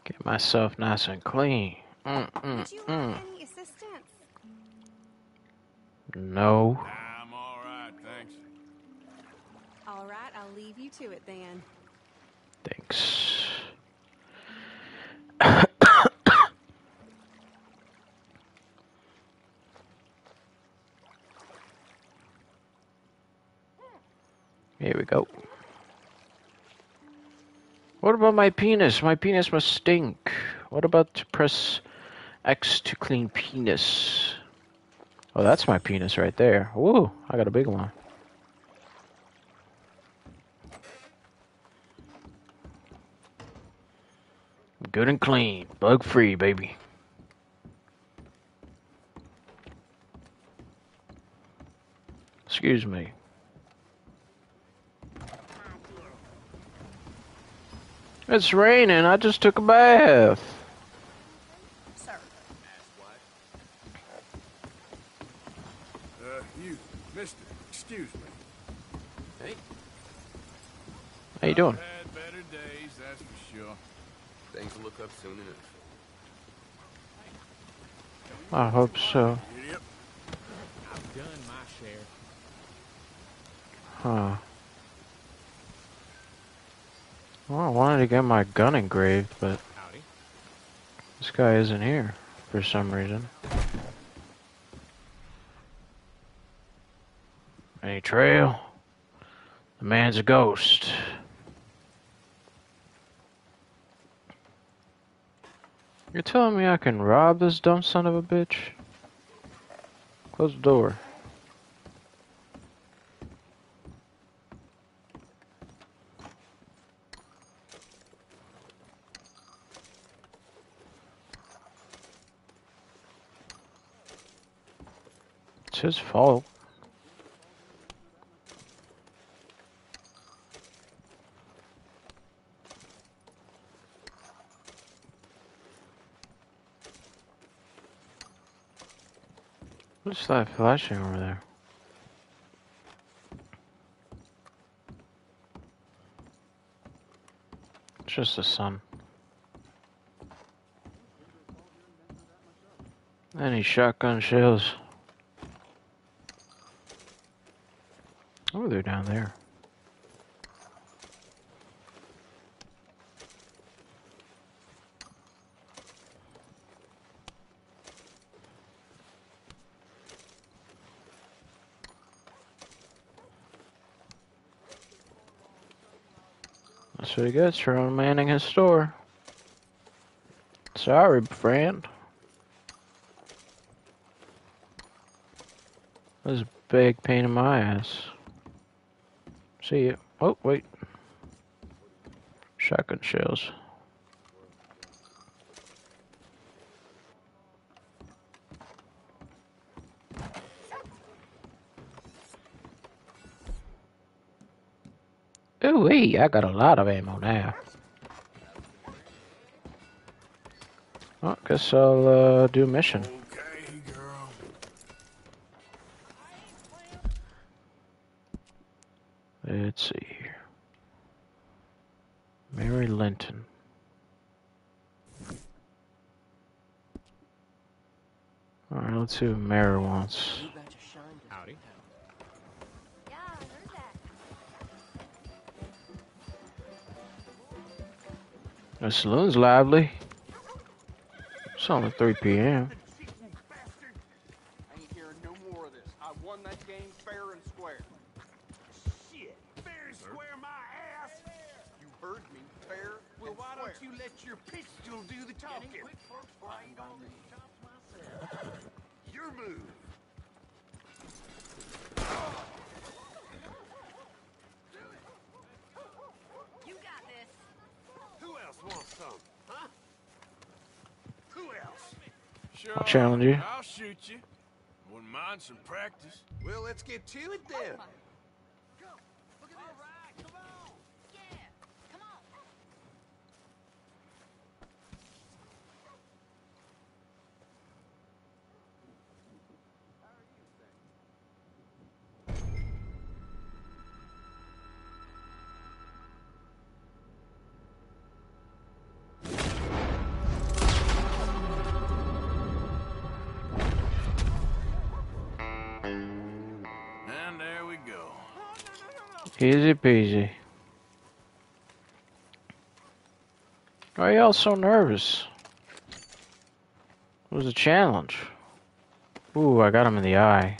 Get myself nice and clean. Mm, mm, Would you like mm. any assistance? No. I'm all right, thanks. All right, I'll leave you to it then. Thanks. Here we go. What about my penis? My penis must stink. What about press X to clean penis? Oh, that's my penis right there. Woo, I got a big one. Good and clean. Bug free, baby. Excuse me. It's raining. I just took a bath. Sir. Uh, you, mister, excuse me. Hey. How you doing? I Had better days, that's for sure. Things will look up soon enough. I hope so. Yep. I've done my share. Huh. Well, I wanted to get my gun engraved, but Howdy. this guy isn't here for some reason. Any trail? The man's a ghost. You're telling me I can rob this dumb son of a bitch? Close the door. It's his fault. What's that flashing over there? It's just the sun. Any shotgun shells? Oh, they're down there. That's what he gets for unmanning his store. Sorry, friend. This is a big pain in my ass. See it. Oh, wait. Shotgun shells. Ooh, wee, I got a lot of ammo now. Well, guess I'll uh, do mission. Let's see here. Mary Linton. Alright, let's see what Mary wants. Howdy. The saloon's lively. It's only 3 p.m. I'll challenge you. I'll shoot you. Wouldn't mind some practice. Well, let's get to it then. Easy peasy. Why are y'all so nervous? It was a challenge. Ooh, I got him in the eye.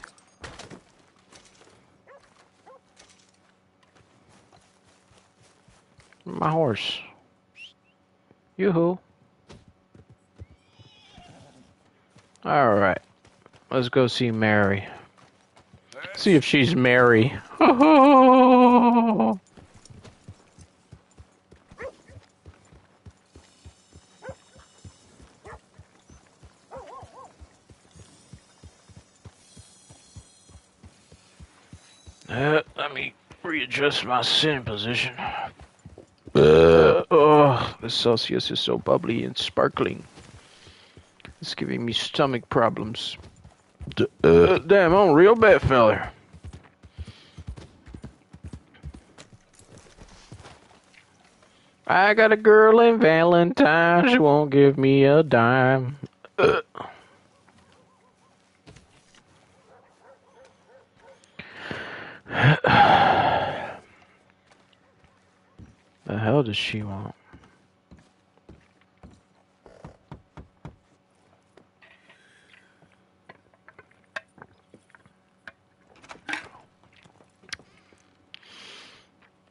My horse. Yoo-hoo. Alright. Let's go see Mary. See if she's Mary. Uh, let me readjust my sitting position. Uh, oh, the Celsius is so bubbly and sparkling. It's giving me stomach problems. D- uh, damn, I'm a real bad feller. I got a girl in Valentine, she won't give me a dime. Uh. the hell does she want?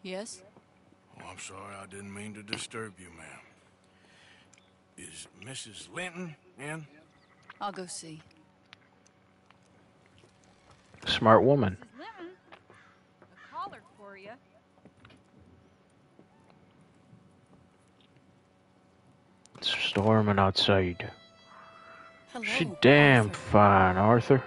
Yes? I'm sorry, I didn't mean to disturb you, ma'am. Is Mrs. Linton in? I'll go see. Smart woman. Linton, a caller for you. It's storming outside. Hello. She damn fine, Arthur.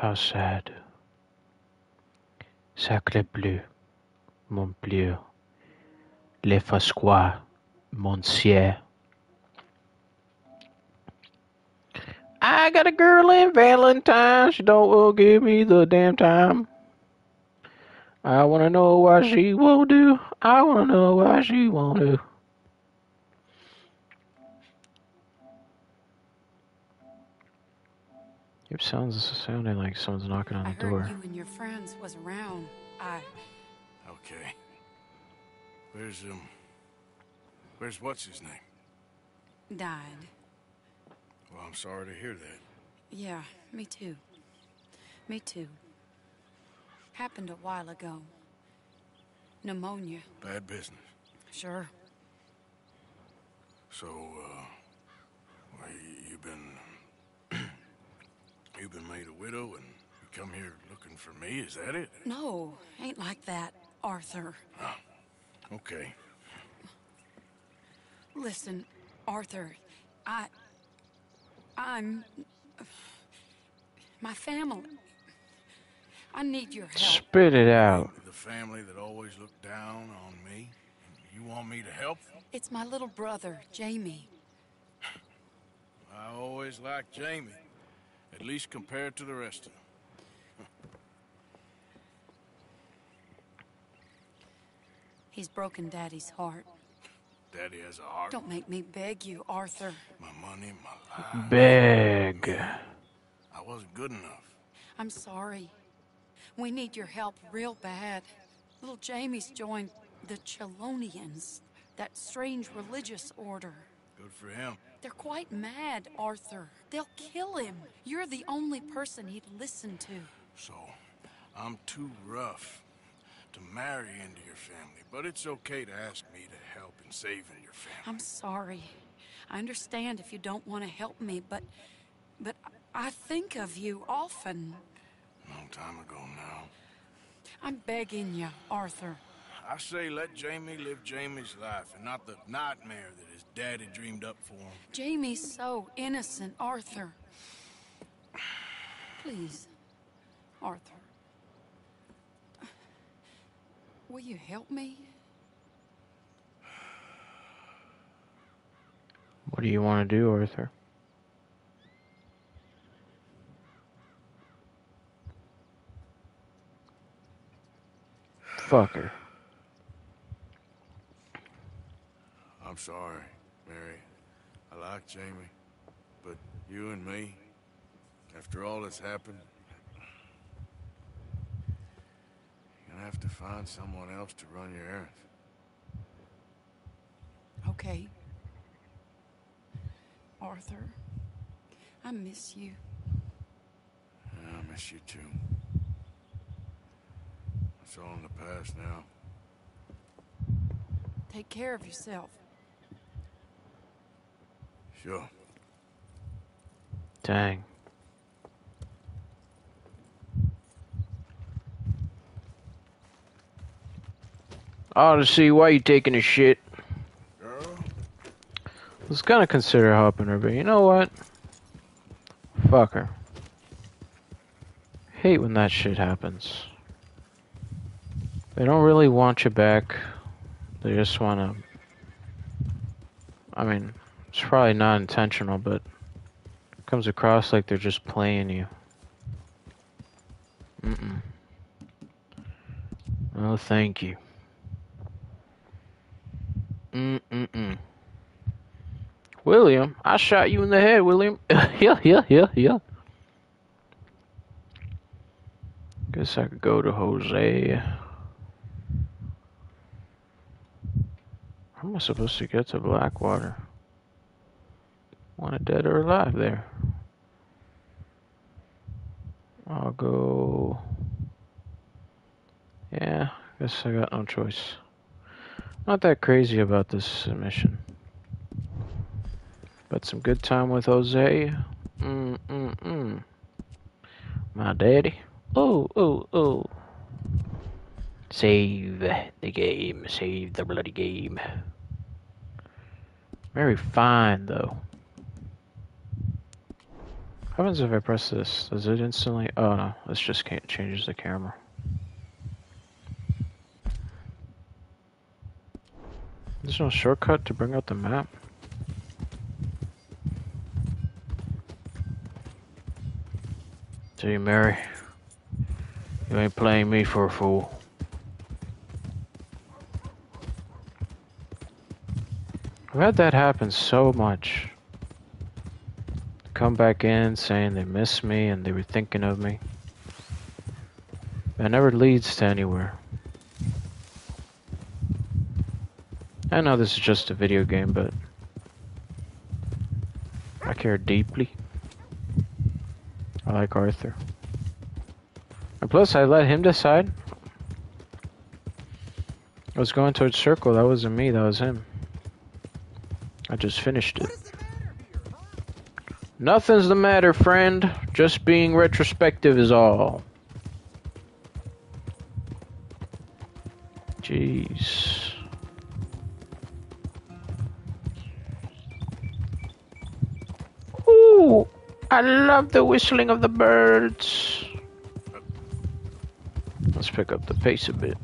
How sad. Sacre bleu, mon bleu. Le Fasquois, monsieur. I got a girl in Valentine. She don't will give me the damn time. I wanna know why she won't do. I wanna know why she won't do. It sounds sounding like someone's knocking on I the heard door. you and your friends was around. I Okay. Where's, um... Where's what's his name? died. Well, I'm sorry to hear that. Yeah, me too. Me too. Happened a while ago. Pneumonia. Bad business. Sure. So, uh... Well, you, you've been... you've been made a widow and you come here looking for me, is that it? No, ain't like that, Arthur. Ah, okay. Listen, Arthur, I. I'm. My family. I need your help. Spit it out. The family that always looked down on me. You want me to help? It's my little brother, Jamie. I always liked Jamie. At least compared to the rest of them. He's broken Daddy's heart. Daddy has a heart. Don't make me beg you, Arthur. My money, my life. Beg. I wasn't good enough. I'm sorry. We need your help real bad. Little Jamie's joined the Chelonians, that strange religious order. Good for him. They're quite mad, Arthur. They'll kill him. You're the only person he'd listen to. So, I'm too rough to marry into your family, but it's okay to ask me to help in saving your family. I'm sorry. I understand if you don't want to help me, but but I think of you often. Long time ago now. I'm begging you, Arthur. I say let Jamie live Jamie's life and not the nightmare that daddy dreamed up for him. Jamie's so innocent, Arthur. Please, Arthur. Will you help me? What do you want to do, Arthur? Fucker. I'm sorry, Mary. I like Jamie. But you and me, after all that's happened, you're gonna have to find someone else to run your errands. Okay. Arthur, I miss you. I miss you too. It's all in the past now. Take care of yourself. Sure. Dang. I ought to see why you taking a shit. I was gonna consider helping her, but you know what? Fuck her. Hate when that shit happens. They don't really want you back. They just wanna. I mean, it's probably not intentional, but it comes across like they're just playing you. Mm-mm. Oh, thank you. Mm-mm-mm. William, I shot you in the head, William. yeah, yeah, yeah, yeah. Guess I could go to Jose. How am I supposed to get to Blackwater? Want it dead or alive there? I'll go. Yeah, I guess I got no choice. Not that crazy about this mission. But some good time with Jose. Mm mm mm. My daddy. Oh oh oh. Save the game. Save the bloody game. Very fine though. Happens if I press this? Does it instantly? Oh no, this just changes the camera. There's no shortcut to bring out the map. See, Mary, you ain't playing me for a fool. I've had that happen so much. Come back in saying they miss me and they were thinking of me. That never leads to anywhere. I know this is just a video game, but I care deeply. I like Arthur. And plus, I let him decide. I was going towards circle. That wasn't me. That was him. I just finished it. Nothing's the matter, friend. Just being retrospective is all. Jeez. Ooh, I love the whistling of the birds. Let's pick up the pace a bit.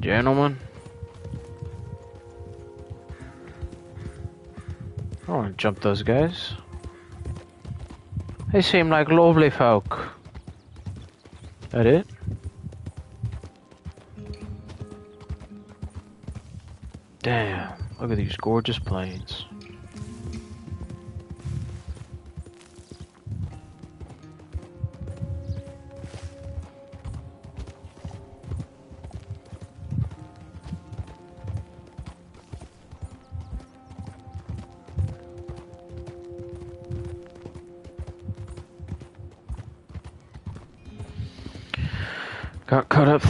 Gentlemen. Jump those guys. They seem like lovely folk. That it? Damn, look at these gorgeous plains.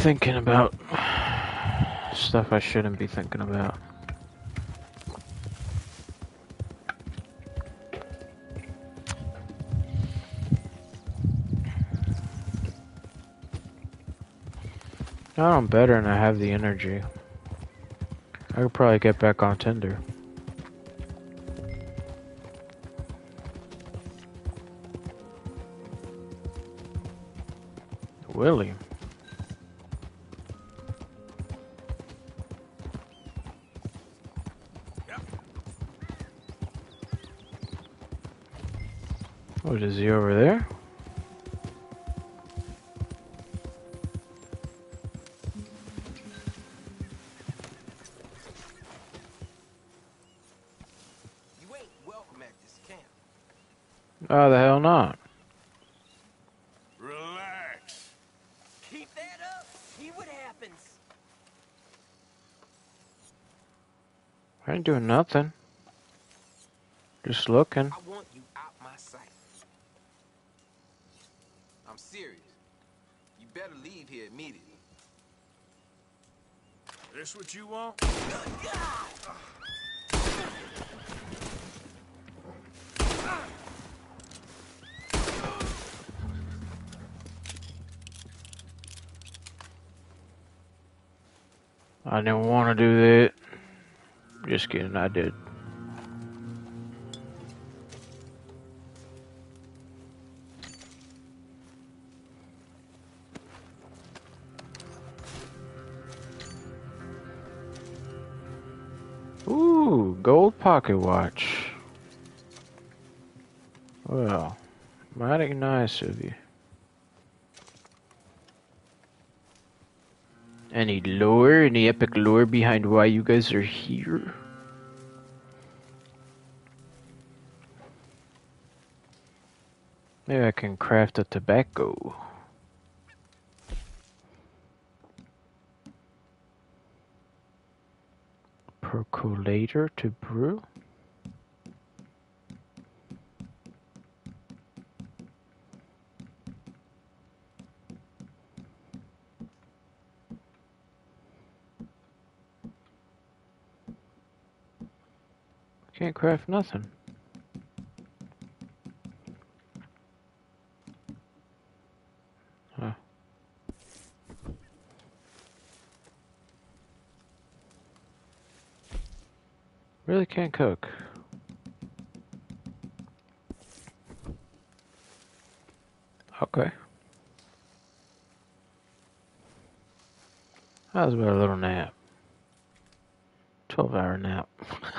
Thinking about stuff I shouldn't be thinking about. Now I'm better and I have the energy. I could probably get back on Tinder. Willie. Looking. I want you out my sight. I'm serious. You better leave here immediately. This what you want? I didn't want to do that. Just kidding, I did. Pocket watch. Well, mighty nice of you. Any lore, any epic lore behind why you guys are here? Maybe I can craft a tobacco. Percolator to brew? craft nothing. Huh. Really can't cook. Okay. How's about a little nap? 12 hour nap.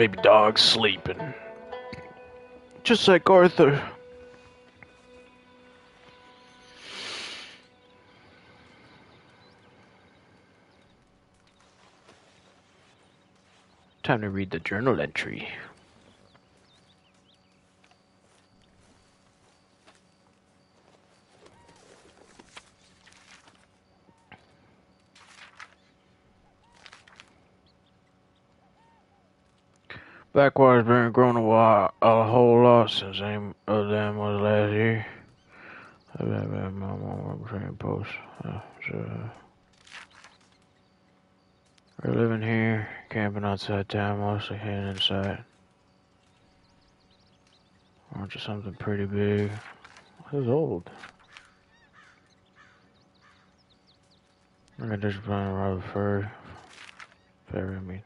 Maybe dog's sleeping. Just like Arthur. Time to read the journal entry. Blackwater's been growing a, while, a whole lot since any of them was last year. I've been my training post. Uh, so, we're living here, camping outside town, mostly heading inside. Aren't you something pretty big? Who's old? I this running around fur. Fairy, I mean.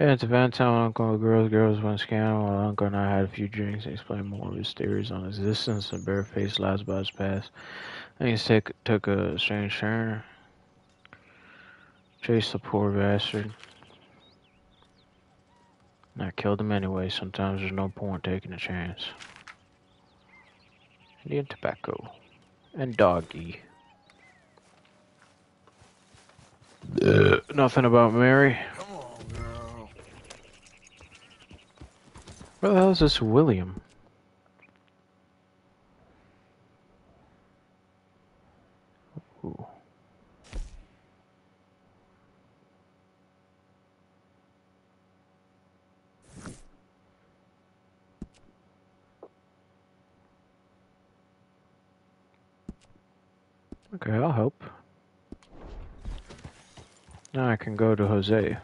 Yeah, it's a Van telling Uncle girls, girls went scanning while Uncle and I had a few drinks and explained more of his theories on existence and barefaced lies about his past. He took, took a strange turn. Chased the poor bastard. And I killed him anyway. Sometimes there's no point taking a chance. Indian tobacco. And doggy. Uh, nothing about Mary. Where the hell is this William? Okay, I'll help. Now I can go to Jose.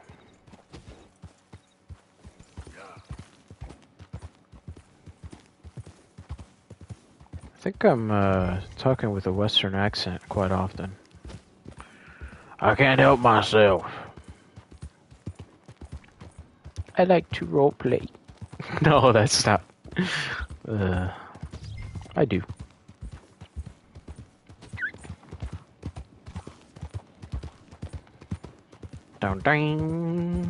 Think I'm uh, talking with a Western accent quite often. I can't help myself. I like to roleplay. no, that's not. Uh, I do. Dong ding.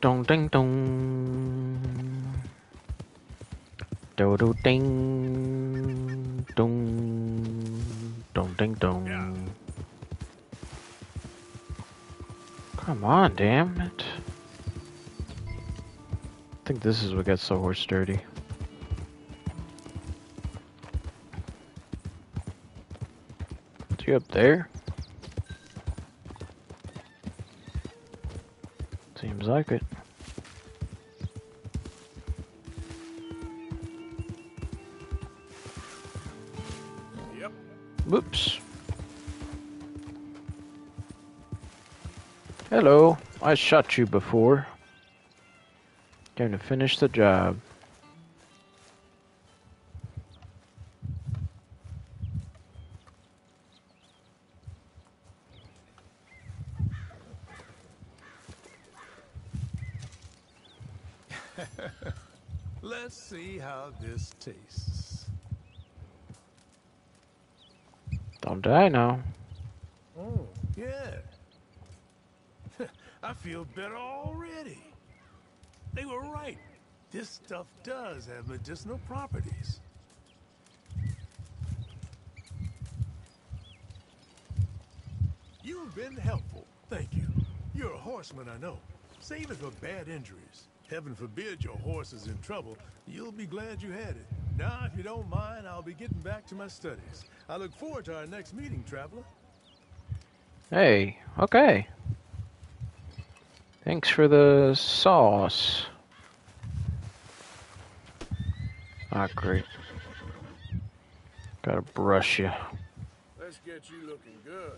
Dong ding dong. Do do ding dong dong ding dong. Come on, damn it. I think this is what gets the horse dirty. Is he up there? Seems like it. Hello. I shot you before. Going to finish the job. Let's see how this tastes. Don't die know? Oh, yeah. I feel better already. They were right. This stuff does have medicinal properties. You've been helpful. Thank you. You're a horseman, I know. Save it for bad injuries. Heaven forbid your horse is in trouble. You'll be glad you had it. Now, if you don't mind, I'll be getting back to my studies. I look forward to our next meeting, traveler. Hey, okay. Thanks for the sauce. Ah, great. Gotta brush you. Let's get you looking good.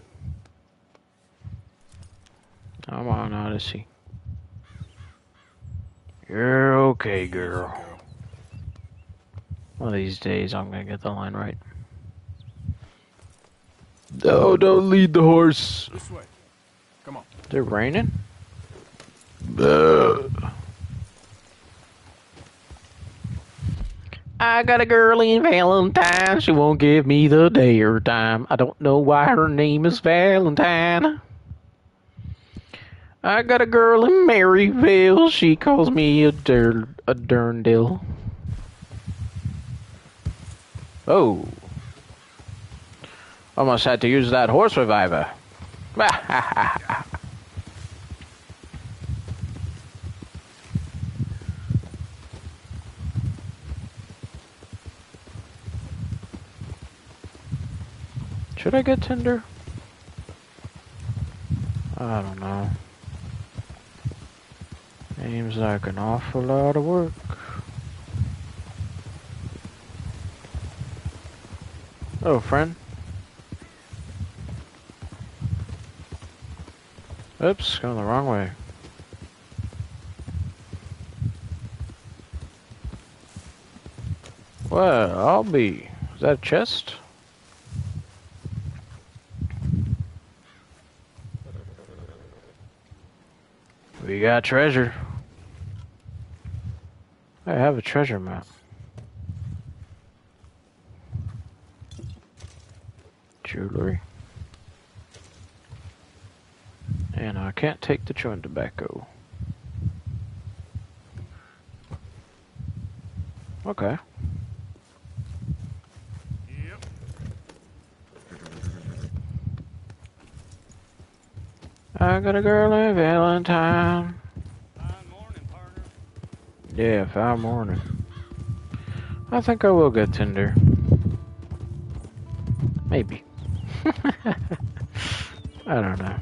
Come on, Odyssey. You're okay, girl. One of these days, I'm gonna get the line right. No, don't lead the horse. This way. Come on. Is it raining? I got a girl in Valentine. She won't give me the day or time. I don't know why her name is Valentine. I got a girl in Maryville. She calls me a dir a dirndale. Oh. Almost had to use that horse reviver. Should I get Tinder? I don't know. Seems like an awful lot of work. Oh, friend. Oops, going the wrong way. Well, I'll be. Is that a chest? We got treasure. I have a treasure map. Jewelry. And I can't take the chewing tobacco. Okay. I got a girl in Valentine. Yeah, fine morning. I think I will get Tinder. Maybe. I don't know.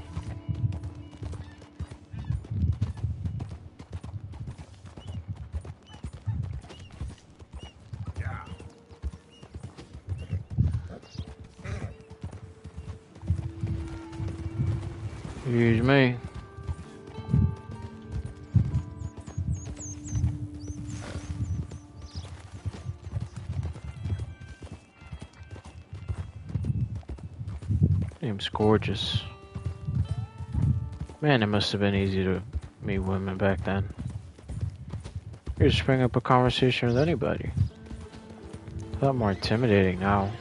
Excuse me. Name's gorgeous. Man, it must have been easy to meet women back then. You just bring up a conversation with anybody. A lot more intimidating now.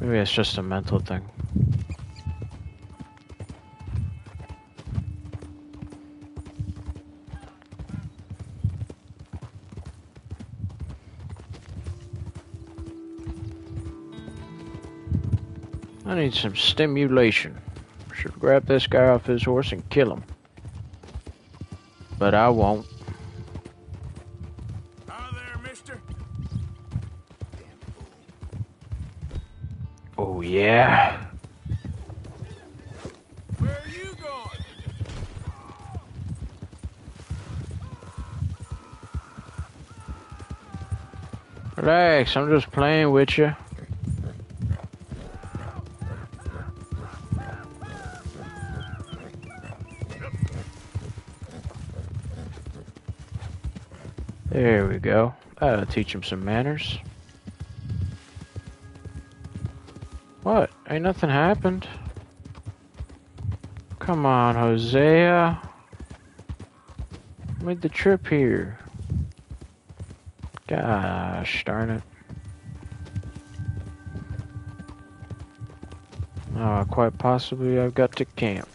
Maybe it's just a mental thing. Some stimulation. Should grab this guy off his horse and kill him. But I won't. There, Oh yeah. Relax, I'm just playing with you. There we go. That'll teach him some manners. What? Ain't nothing happened. Come on, Hosea. Made the trip here. Gosh darn it. Oh, quite possibly I've got to camp.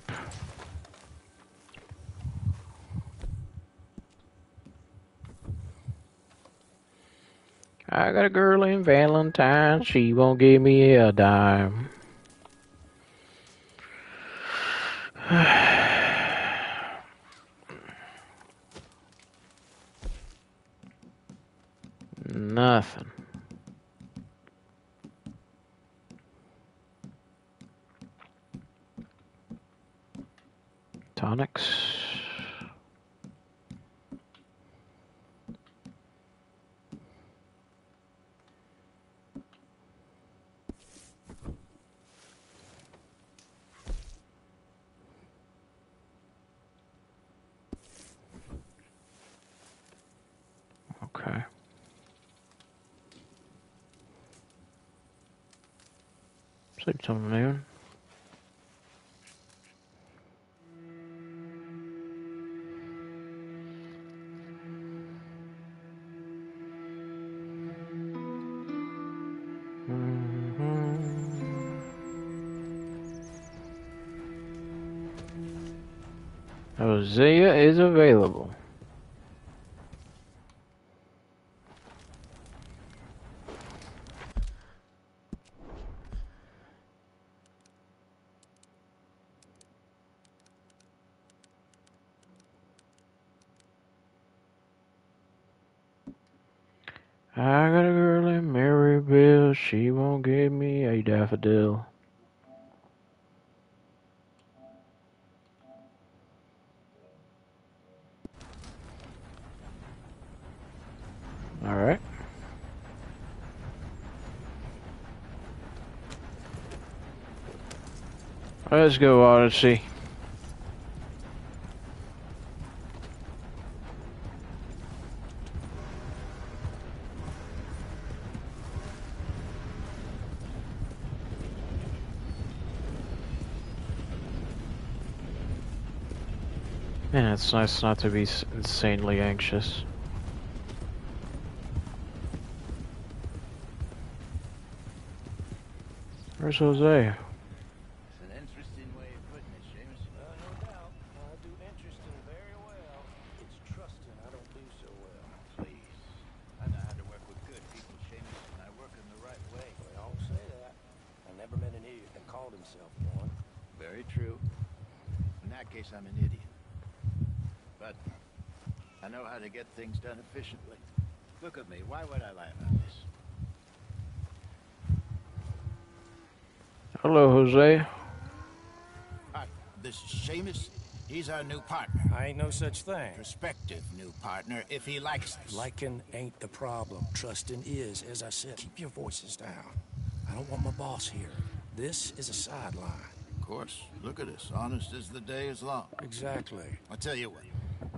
I got a girl in Valentine, she won't give me a dime. Nothing. Let's go Odyssey. Man, it's nice not to be insanely anxious. Where's Jose? It's an interesting way of putting it, Seamus. Uh, no doubt. I do interesting very well. It's trusting I don't do so well. Please. I know how to work with good people, Seamus, and I work in the right way. They all say that. I never met an idiot that called himself one. Very true. In that case, I'm an idiot. But I know how to get things done efficiently. Look at me. Why would I lie about this? Hello, Hosea. Hi, this is Seamus. He's our new partner. I ain't no such thing. Prospective new partner, if he likes us. Liking ain't the problem. Trusting is. As I said, keep your voices down. I don't want my boss here. This is a sideline. Of course. Look at us. Honest as the day is long. Exactly. I tell you what.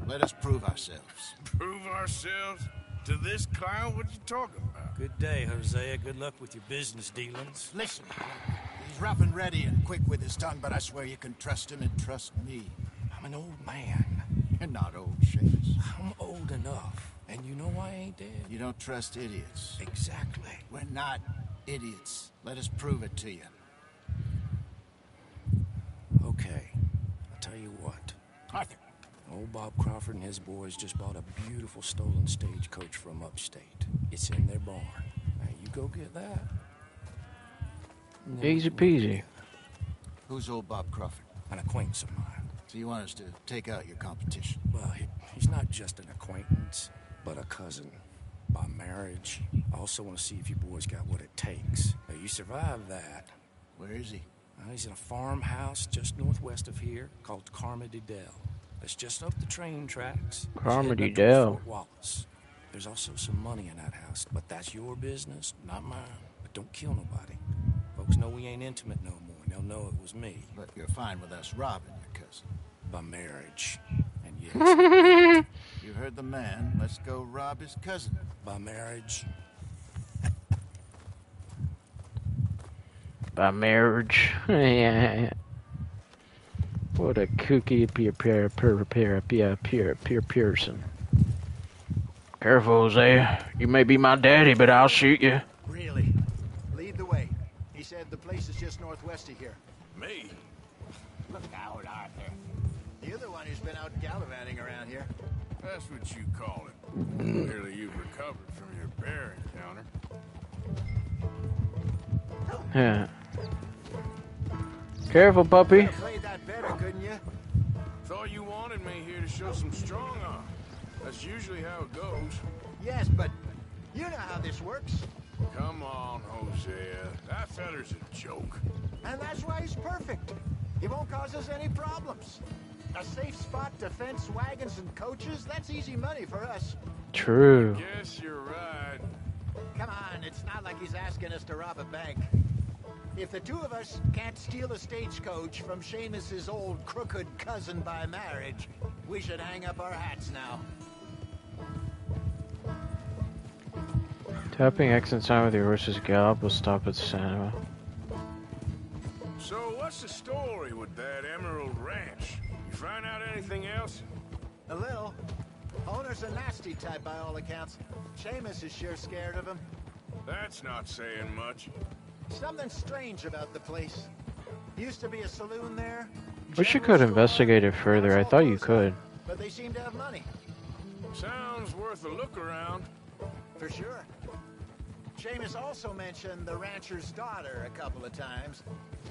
Let us prove ourselves. Prove ourselves to this clown? What you talking about? Good day, Hosea. Good luck with your business dealings. Listen. He's rough and ready and quick with his tongue, but I swear you can trust him and trust me. I'm an old man. You're not old, Seamus. I'm old enough. And you know I ain't dead. You don't trust idiots. Exactly. We're not idiots. Let us prove it to you. Okay. I'll tell you what. Arthur. Old Bob Crawford and his boys just bought a beautiful stolen stagecoach from upstate. It's in their barn. Now you go get that. Easy peasy. Who's old Bob Crawford? An acquaintance of mine. So you want us to take out your competition? Well, he, he's not just an acquaintance, but a cousin. By marriage. I also want to see if you boys got what it takes. Now, you survive that. Where is he? Uh, he's in a farmhouse just northwest of here called Carmody Dell. It's just up the train tracks. Carmody Heading up toward Dell. Fort Wallace. There's also some money in that house, but that's your business, not mine. But don't kill nobody. Folks know we ain't intimate no more. They'll know it was me. But you're fine with us robbing your cousin. By marriage. And yes, You heard the man. Let's go rob his cousin. by marriage. By marriage. yeah. What a kooky peer peer peer peer peer peer peer Pearson. Careful, Jose. You may be my daddy, but I'll shoot you. Really? Lead the way. He said the place is just northwest of here. Me? Look out, Arthur. The one who's been out gallivanting around here. That's what you call it. Clearly you've recovered from your bear encounter. Yeah. Careful, puppy. Played that better, couldn't you? Thought you wanted me here to show some strong arm. That's usually how it goes. Yes, but you know how this works. Come on, Hosea. That feller's a joke. And that's why he's perfect. He won't cause us any problems. A safe spot defense, wagons and coaches, that's easy money for us. True. Guess you're right. Come on, it's not like he's asking us to rob a bank. If the two of us can't steal a stagecoach from Seamus's old crooked cousin by marriage, we should hang up our hats now. Tapping X in time with your horse's gallop will stop at Santa. So, what's the story with that Emerald Ranch? You find out anything else? A little. Owner's a nasty type by all accounts. Seamus is sure scared of him. That's not saying much. Something strange about the place. Used to be a saloon there, Wish you could investigate it further. I thought you could. but they seem to have money. Sounds worth a look around. For sure. Seamus also mentioned the rancher's daughter a couple of times.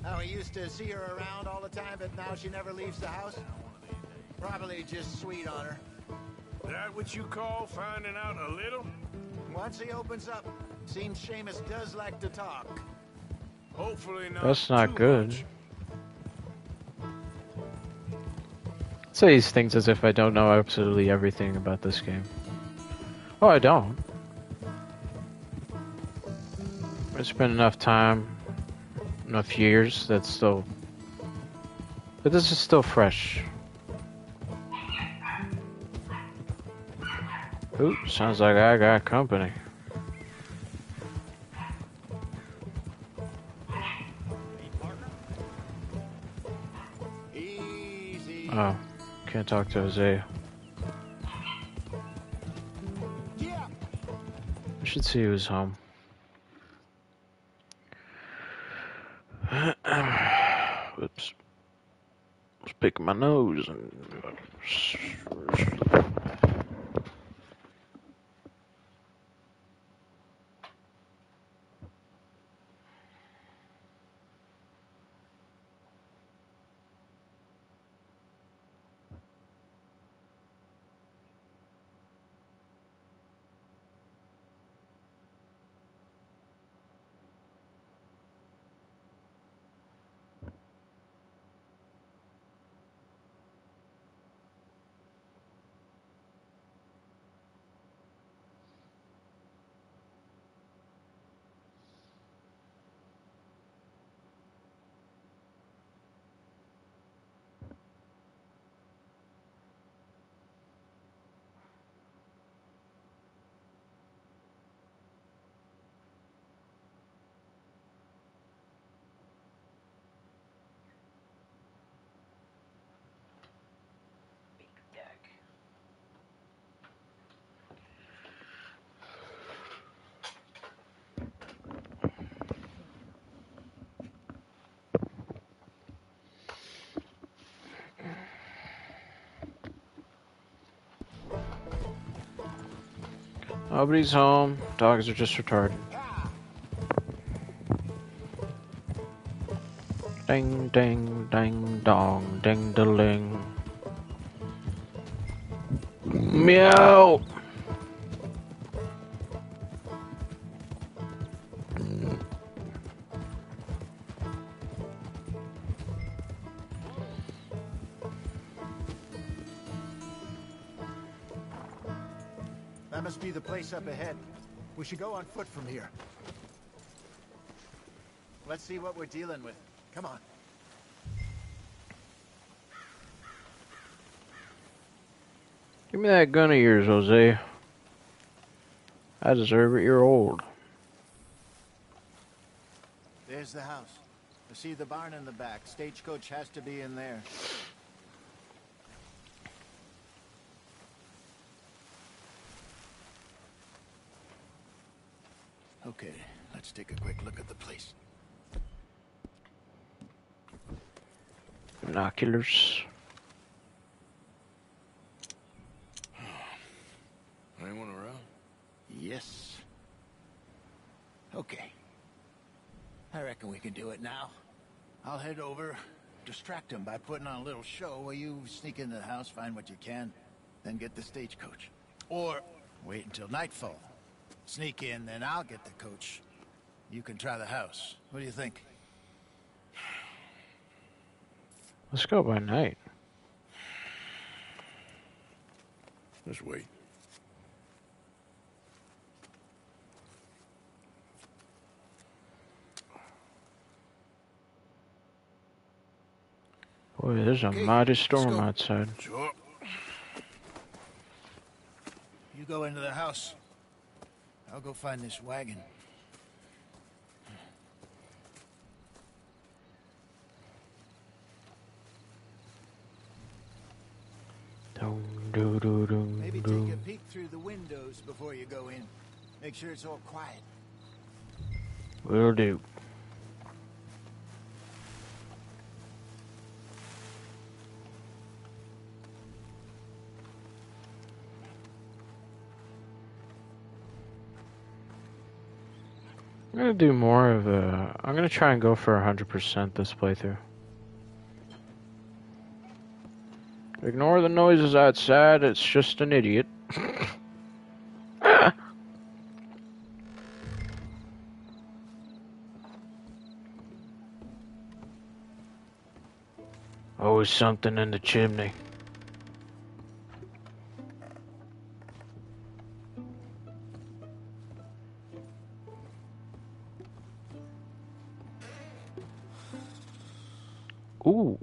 How he used to see her around all the time, but now she never leaves the house. Probably just sweet on her. That what you call finding out a little? Once he opens up, seems Seamus does like to talk. Hopefully not. That's not too good. much. say these things as if I don't know absolutely everything about this game. Oh, I don't. It's been enough time, enough years that's still. But this is still fresh. Ooh, sounds like I got company. Oh, can't talk to Jose. I should see who's home. Oops. I was picking my nose and. Nobody's home. Dogs are just retarded. Ding, ding, ding, dong, ding, ling. Meow. Up ahead. We should go on foot from here. Let's see what we're dealing with. Come on. Give me that gun of yours, Jose. I deserve it. You're old. There's the house. I see the barn in the back. Stagecoach has to be in there. Okay, let's take a quick look at the place. Binoculars. Hmm. Anyone around? Yes. Okay. I reckon we can do it now. I'll head over, distract him by putting on a little show while you sneak into the house, find what you can, then get the stagecoach. Or wait until nightfall. Sneak in, then I'll get the coach. You can try the house. What do you think? Let's go by night. Just wait. Boy, there's a mighty storm outside. Sure. You go into the house. I'll go find this wagon. Maybe take a peek through the windows before you go in. Make sure it's all quiet. Will do. I'm gonna do more of a. I'm gonna try and go for 100% this playthrough. Ignore the noises outside, it's just an idiot. Always something in the chimney. Ooh.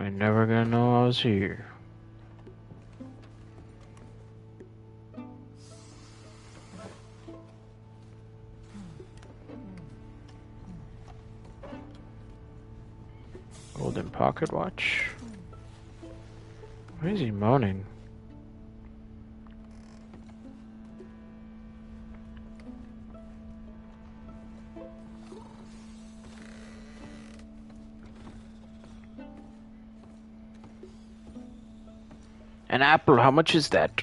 I'm never gonna know I was here. Golden pocket watch. Why is he moaning? An apple, how much is that?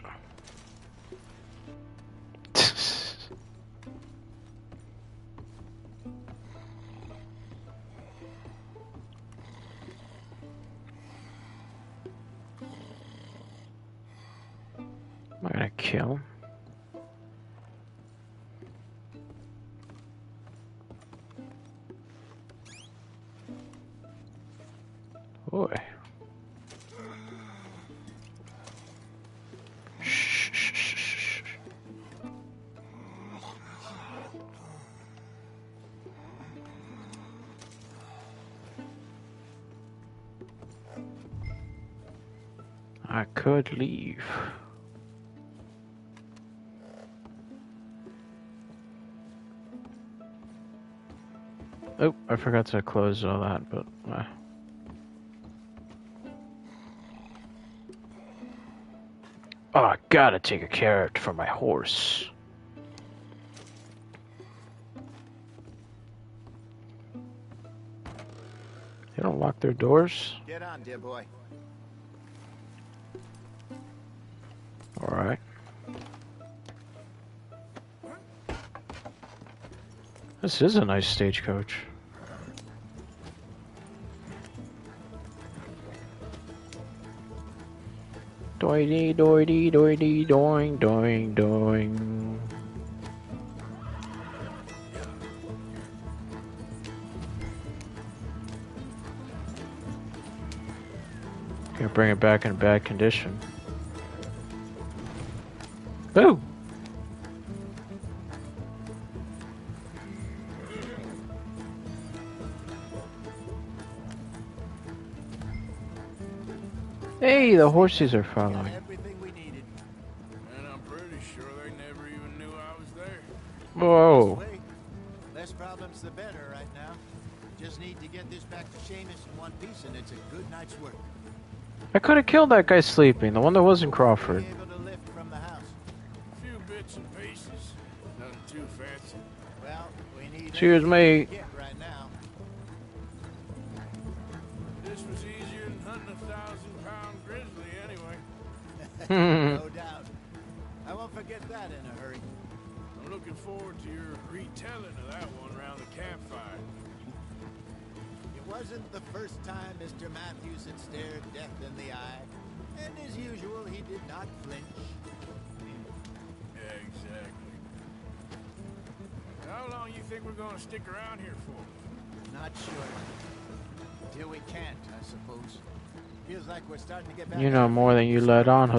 Leave. Oh, I forgot to close all that, but uh. Oh, I gotta take a carrot for my horse. They don't lock their doors? Get on, dear boy. This is a nice stagecoach. Doity, doity, doity, doing, doing, doing. Gonna bring it back in bad condition. Boo! Hey, the horses are following. And I'm pretty sure they never even knew I was there. Whoa. Less problems the better right now. Just need to get this back to Seamus in one piece and it's a good night's work. I could have killed that guy sleeping, the one that wasn't Crawford. Able to lift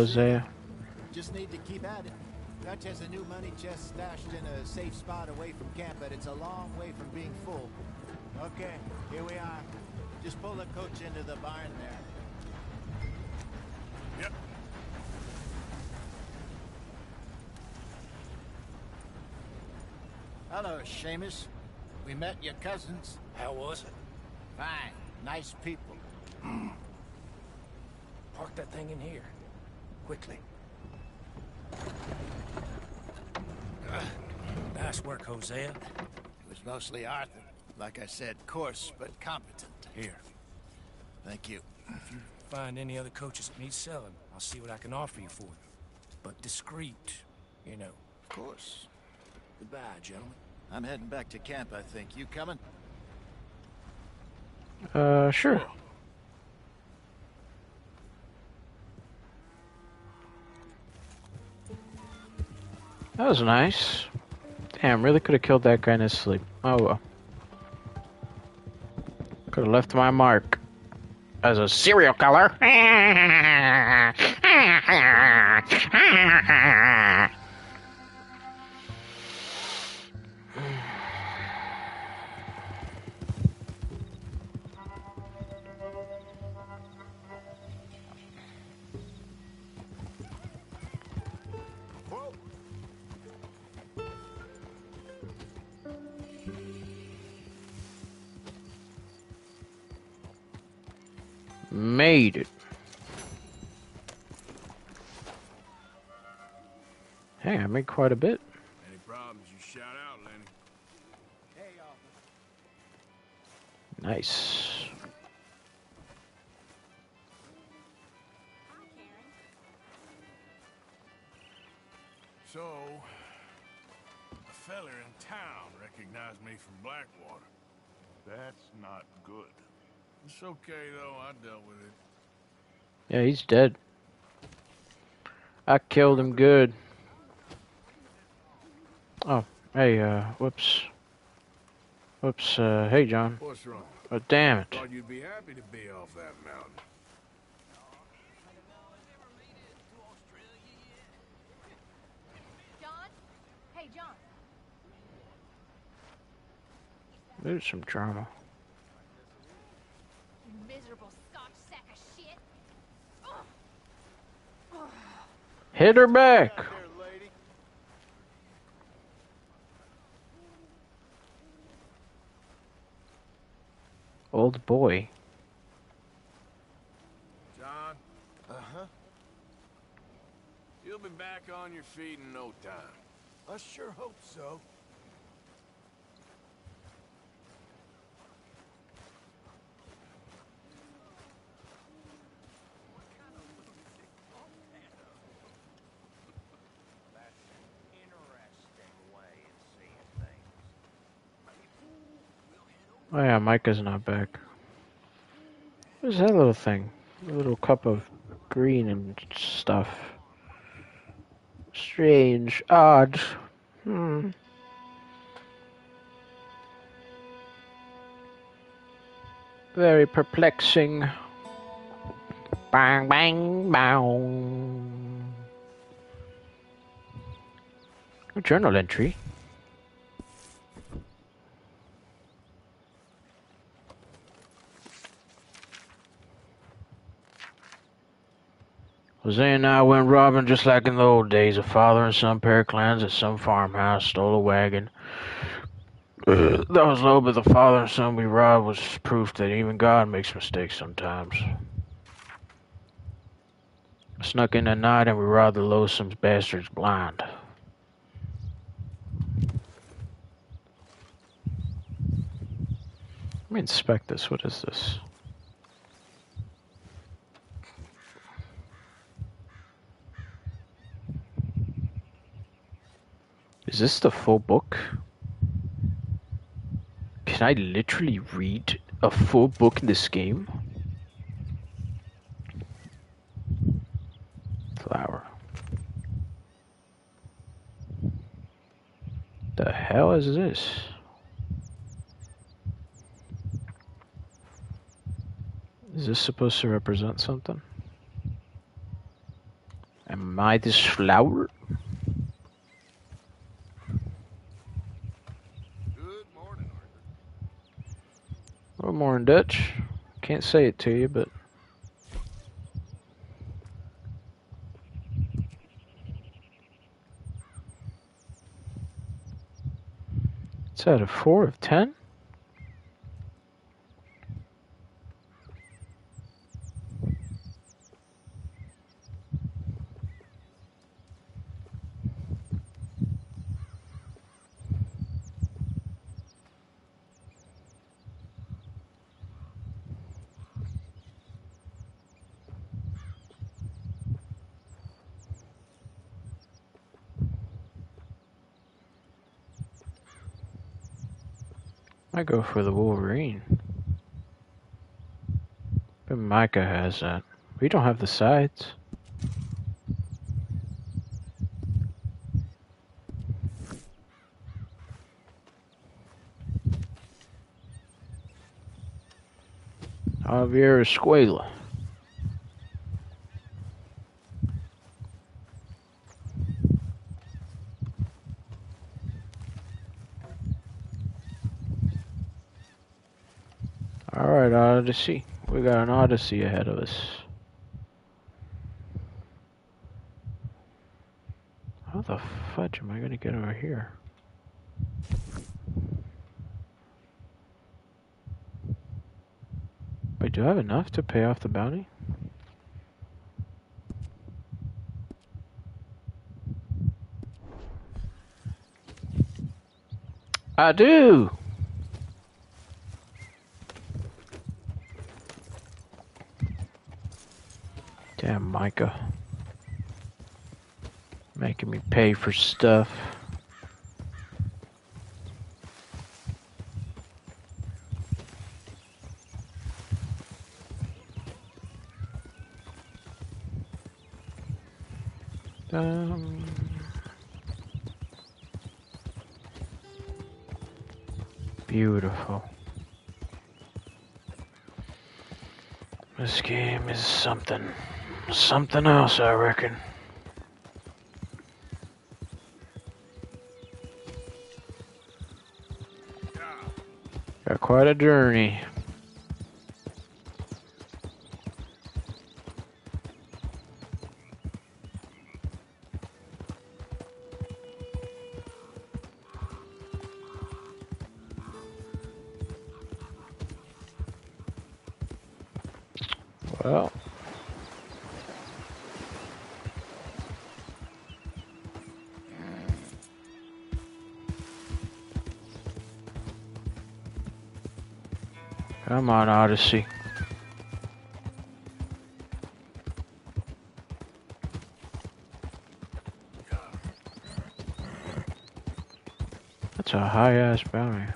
Hosea. Just need to keep at it. Dutch has a new money chest stashed in a safe spot away from camp, but it's a long way from being full. Okay, here we are. Just pull the coach into the barn there. Yep. Hello, Seamus. We met your cousins. How was it? Fine. Nice people. Park that thing in here. Quickly. Nice work, Hosea. It was mostly Arthur. Like I said, coarse but competent. Here. Thank you. If you find any other coaches that need selling, I'll see what I can offer you for them. But discreet, you know. Of course. Goodbye, gentlemen. I'm heading back to camp, I think. You coming? Uh, sure. That was nice. Damn, really could have killed that guy in his sleep. Oh well. Could have left my mark as a serial killer. Hey, I made quite a bit. Any problems, you shout out, Lenny. Nice. So, a feller in town recognized me from Blackwater. That's not good. It's okay, though. I dealt with it. Yeah, he's dead. I killed him good. Oh, hey, uh, whoops. Whoops, uh, hey, John. What's wrong? Oh, damn it. Thought you'd be happy to be off that mountain. John? Hey, John. There's some drama. You miserable scotch sack of shit. Ugh. Ugh. Hit her back. Old boy. John, Uh-huh. you'll be back on your feet in no time. I sure hope so. Oh yeah, Micah's not back. What's that little thing? A little cup of green and stuff. Strange. Odd. Hmm. Very perplexing. Bang, bang, bang. A journal entry. Hosea and I went robbing just like in the old days. A father and son pair of clans at some farmhouse stole a wagon. that was low, but the father and son we robbed was proof that even God makes mistakes sometimes. Snuck in at night and we robbed the loathsome bastards blind. Let me inspect this. What is this? Is this the full book? Can I literally read a full book in this game? Flower. The hell is this? Is this supposed to represent something? Am I this flower? A little more in Dutch. Can't say it to you, but. It's out of four of ten. I go for the Wolverine. But Micah has that. We don't have the sides. Javier Escuela. Alright, Odyssey. We got an Odyssey ahead of us. How the fudge am I gonna get over here? Wait, do I have enough to pay off the bounty? I do! Damn, Micah. Making me pay for stuff. Um, beautiful. This game is something. Something else, I reckon. Got quite a journey. On, Odyssey. That's a high ass bounty.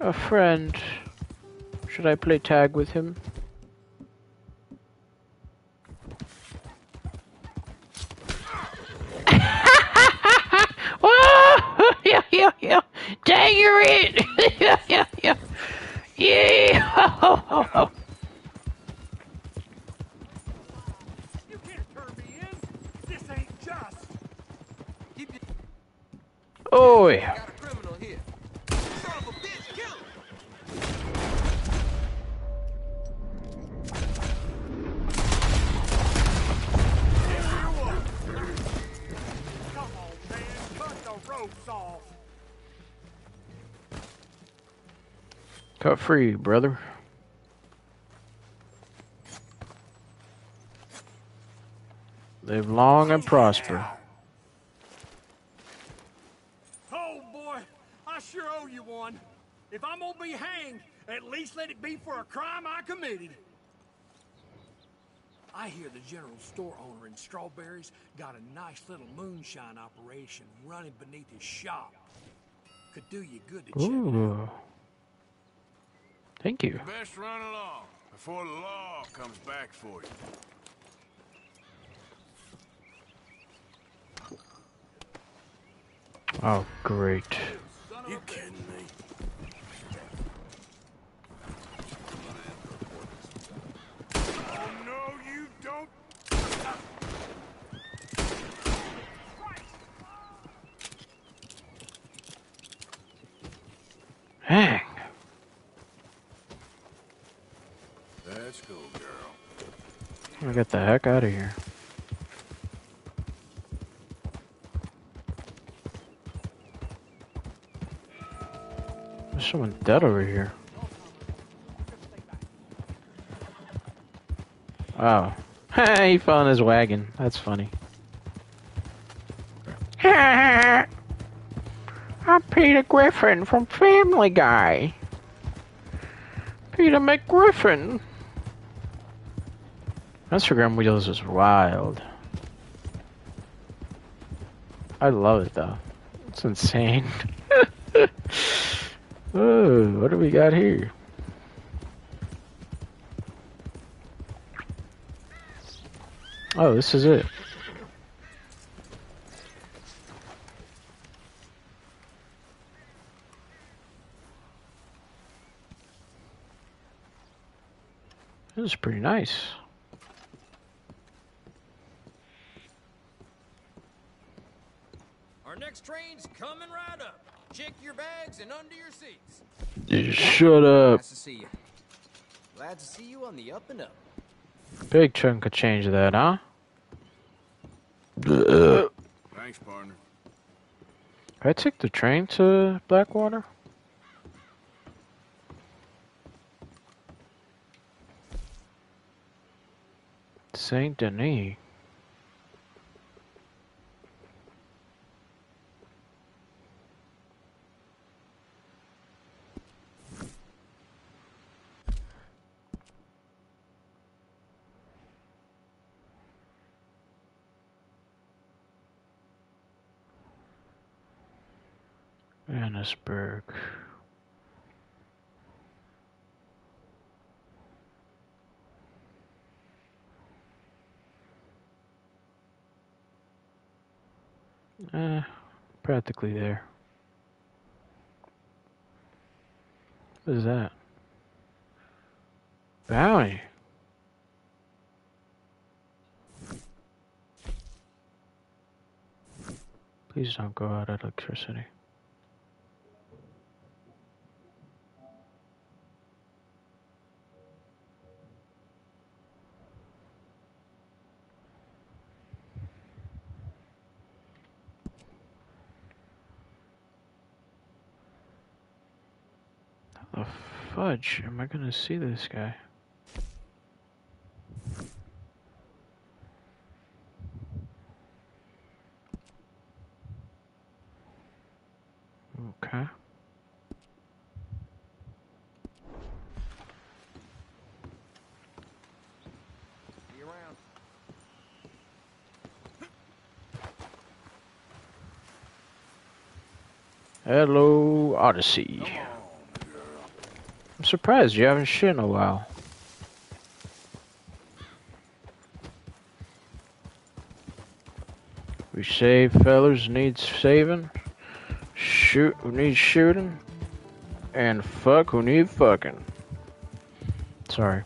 A friend. Should I play tag with him? Free, brother. Live long and prosper. Oh, boy. I sure owe you one. If I'm gonna be hanged, at least let it be for a crime I committed. I hear the general store owner in Strawberries got a nice little moonshine operation running beneath his shop. Could do you good to check it out. Thank you. You best run along before the law comes back for you. Oh, great. You kidding me? Oh no, you don't. I get the heck out of here. There's someone dead over here. Oh. he fell in his wagon. That's funny. I'm Peter Griffin from Family Guy. Peter McGriffin. Instagram wheels is wild. I love it though. It's insane. oh, what do we got here? Oh, this is it. This is pretty nice. Our next train's coming right up. Check your bags and under your seats. Just shut up. Nice to see you. Glad to see you on the up and up. Big chunk of change of that, huh? Uh. Thanks, partner. I take the train to Blackwater? Saint Denis. Annesburg. Uh, practically there. What is that? Bounty. Please don't go out of electricity. How the fudge am I gonna see this guy? Okay. See you around. Hello, Odyssey. Surprised you haven't shit in a while. We save fellers needs saving, shoot who needs shooting, and fuck who need fucking. Sorry.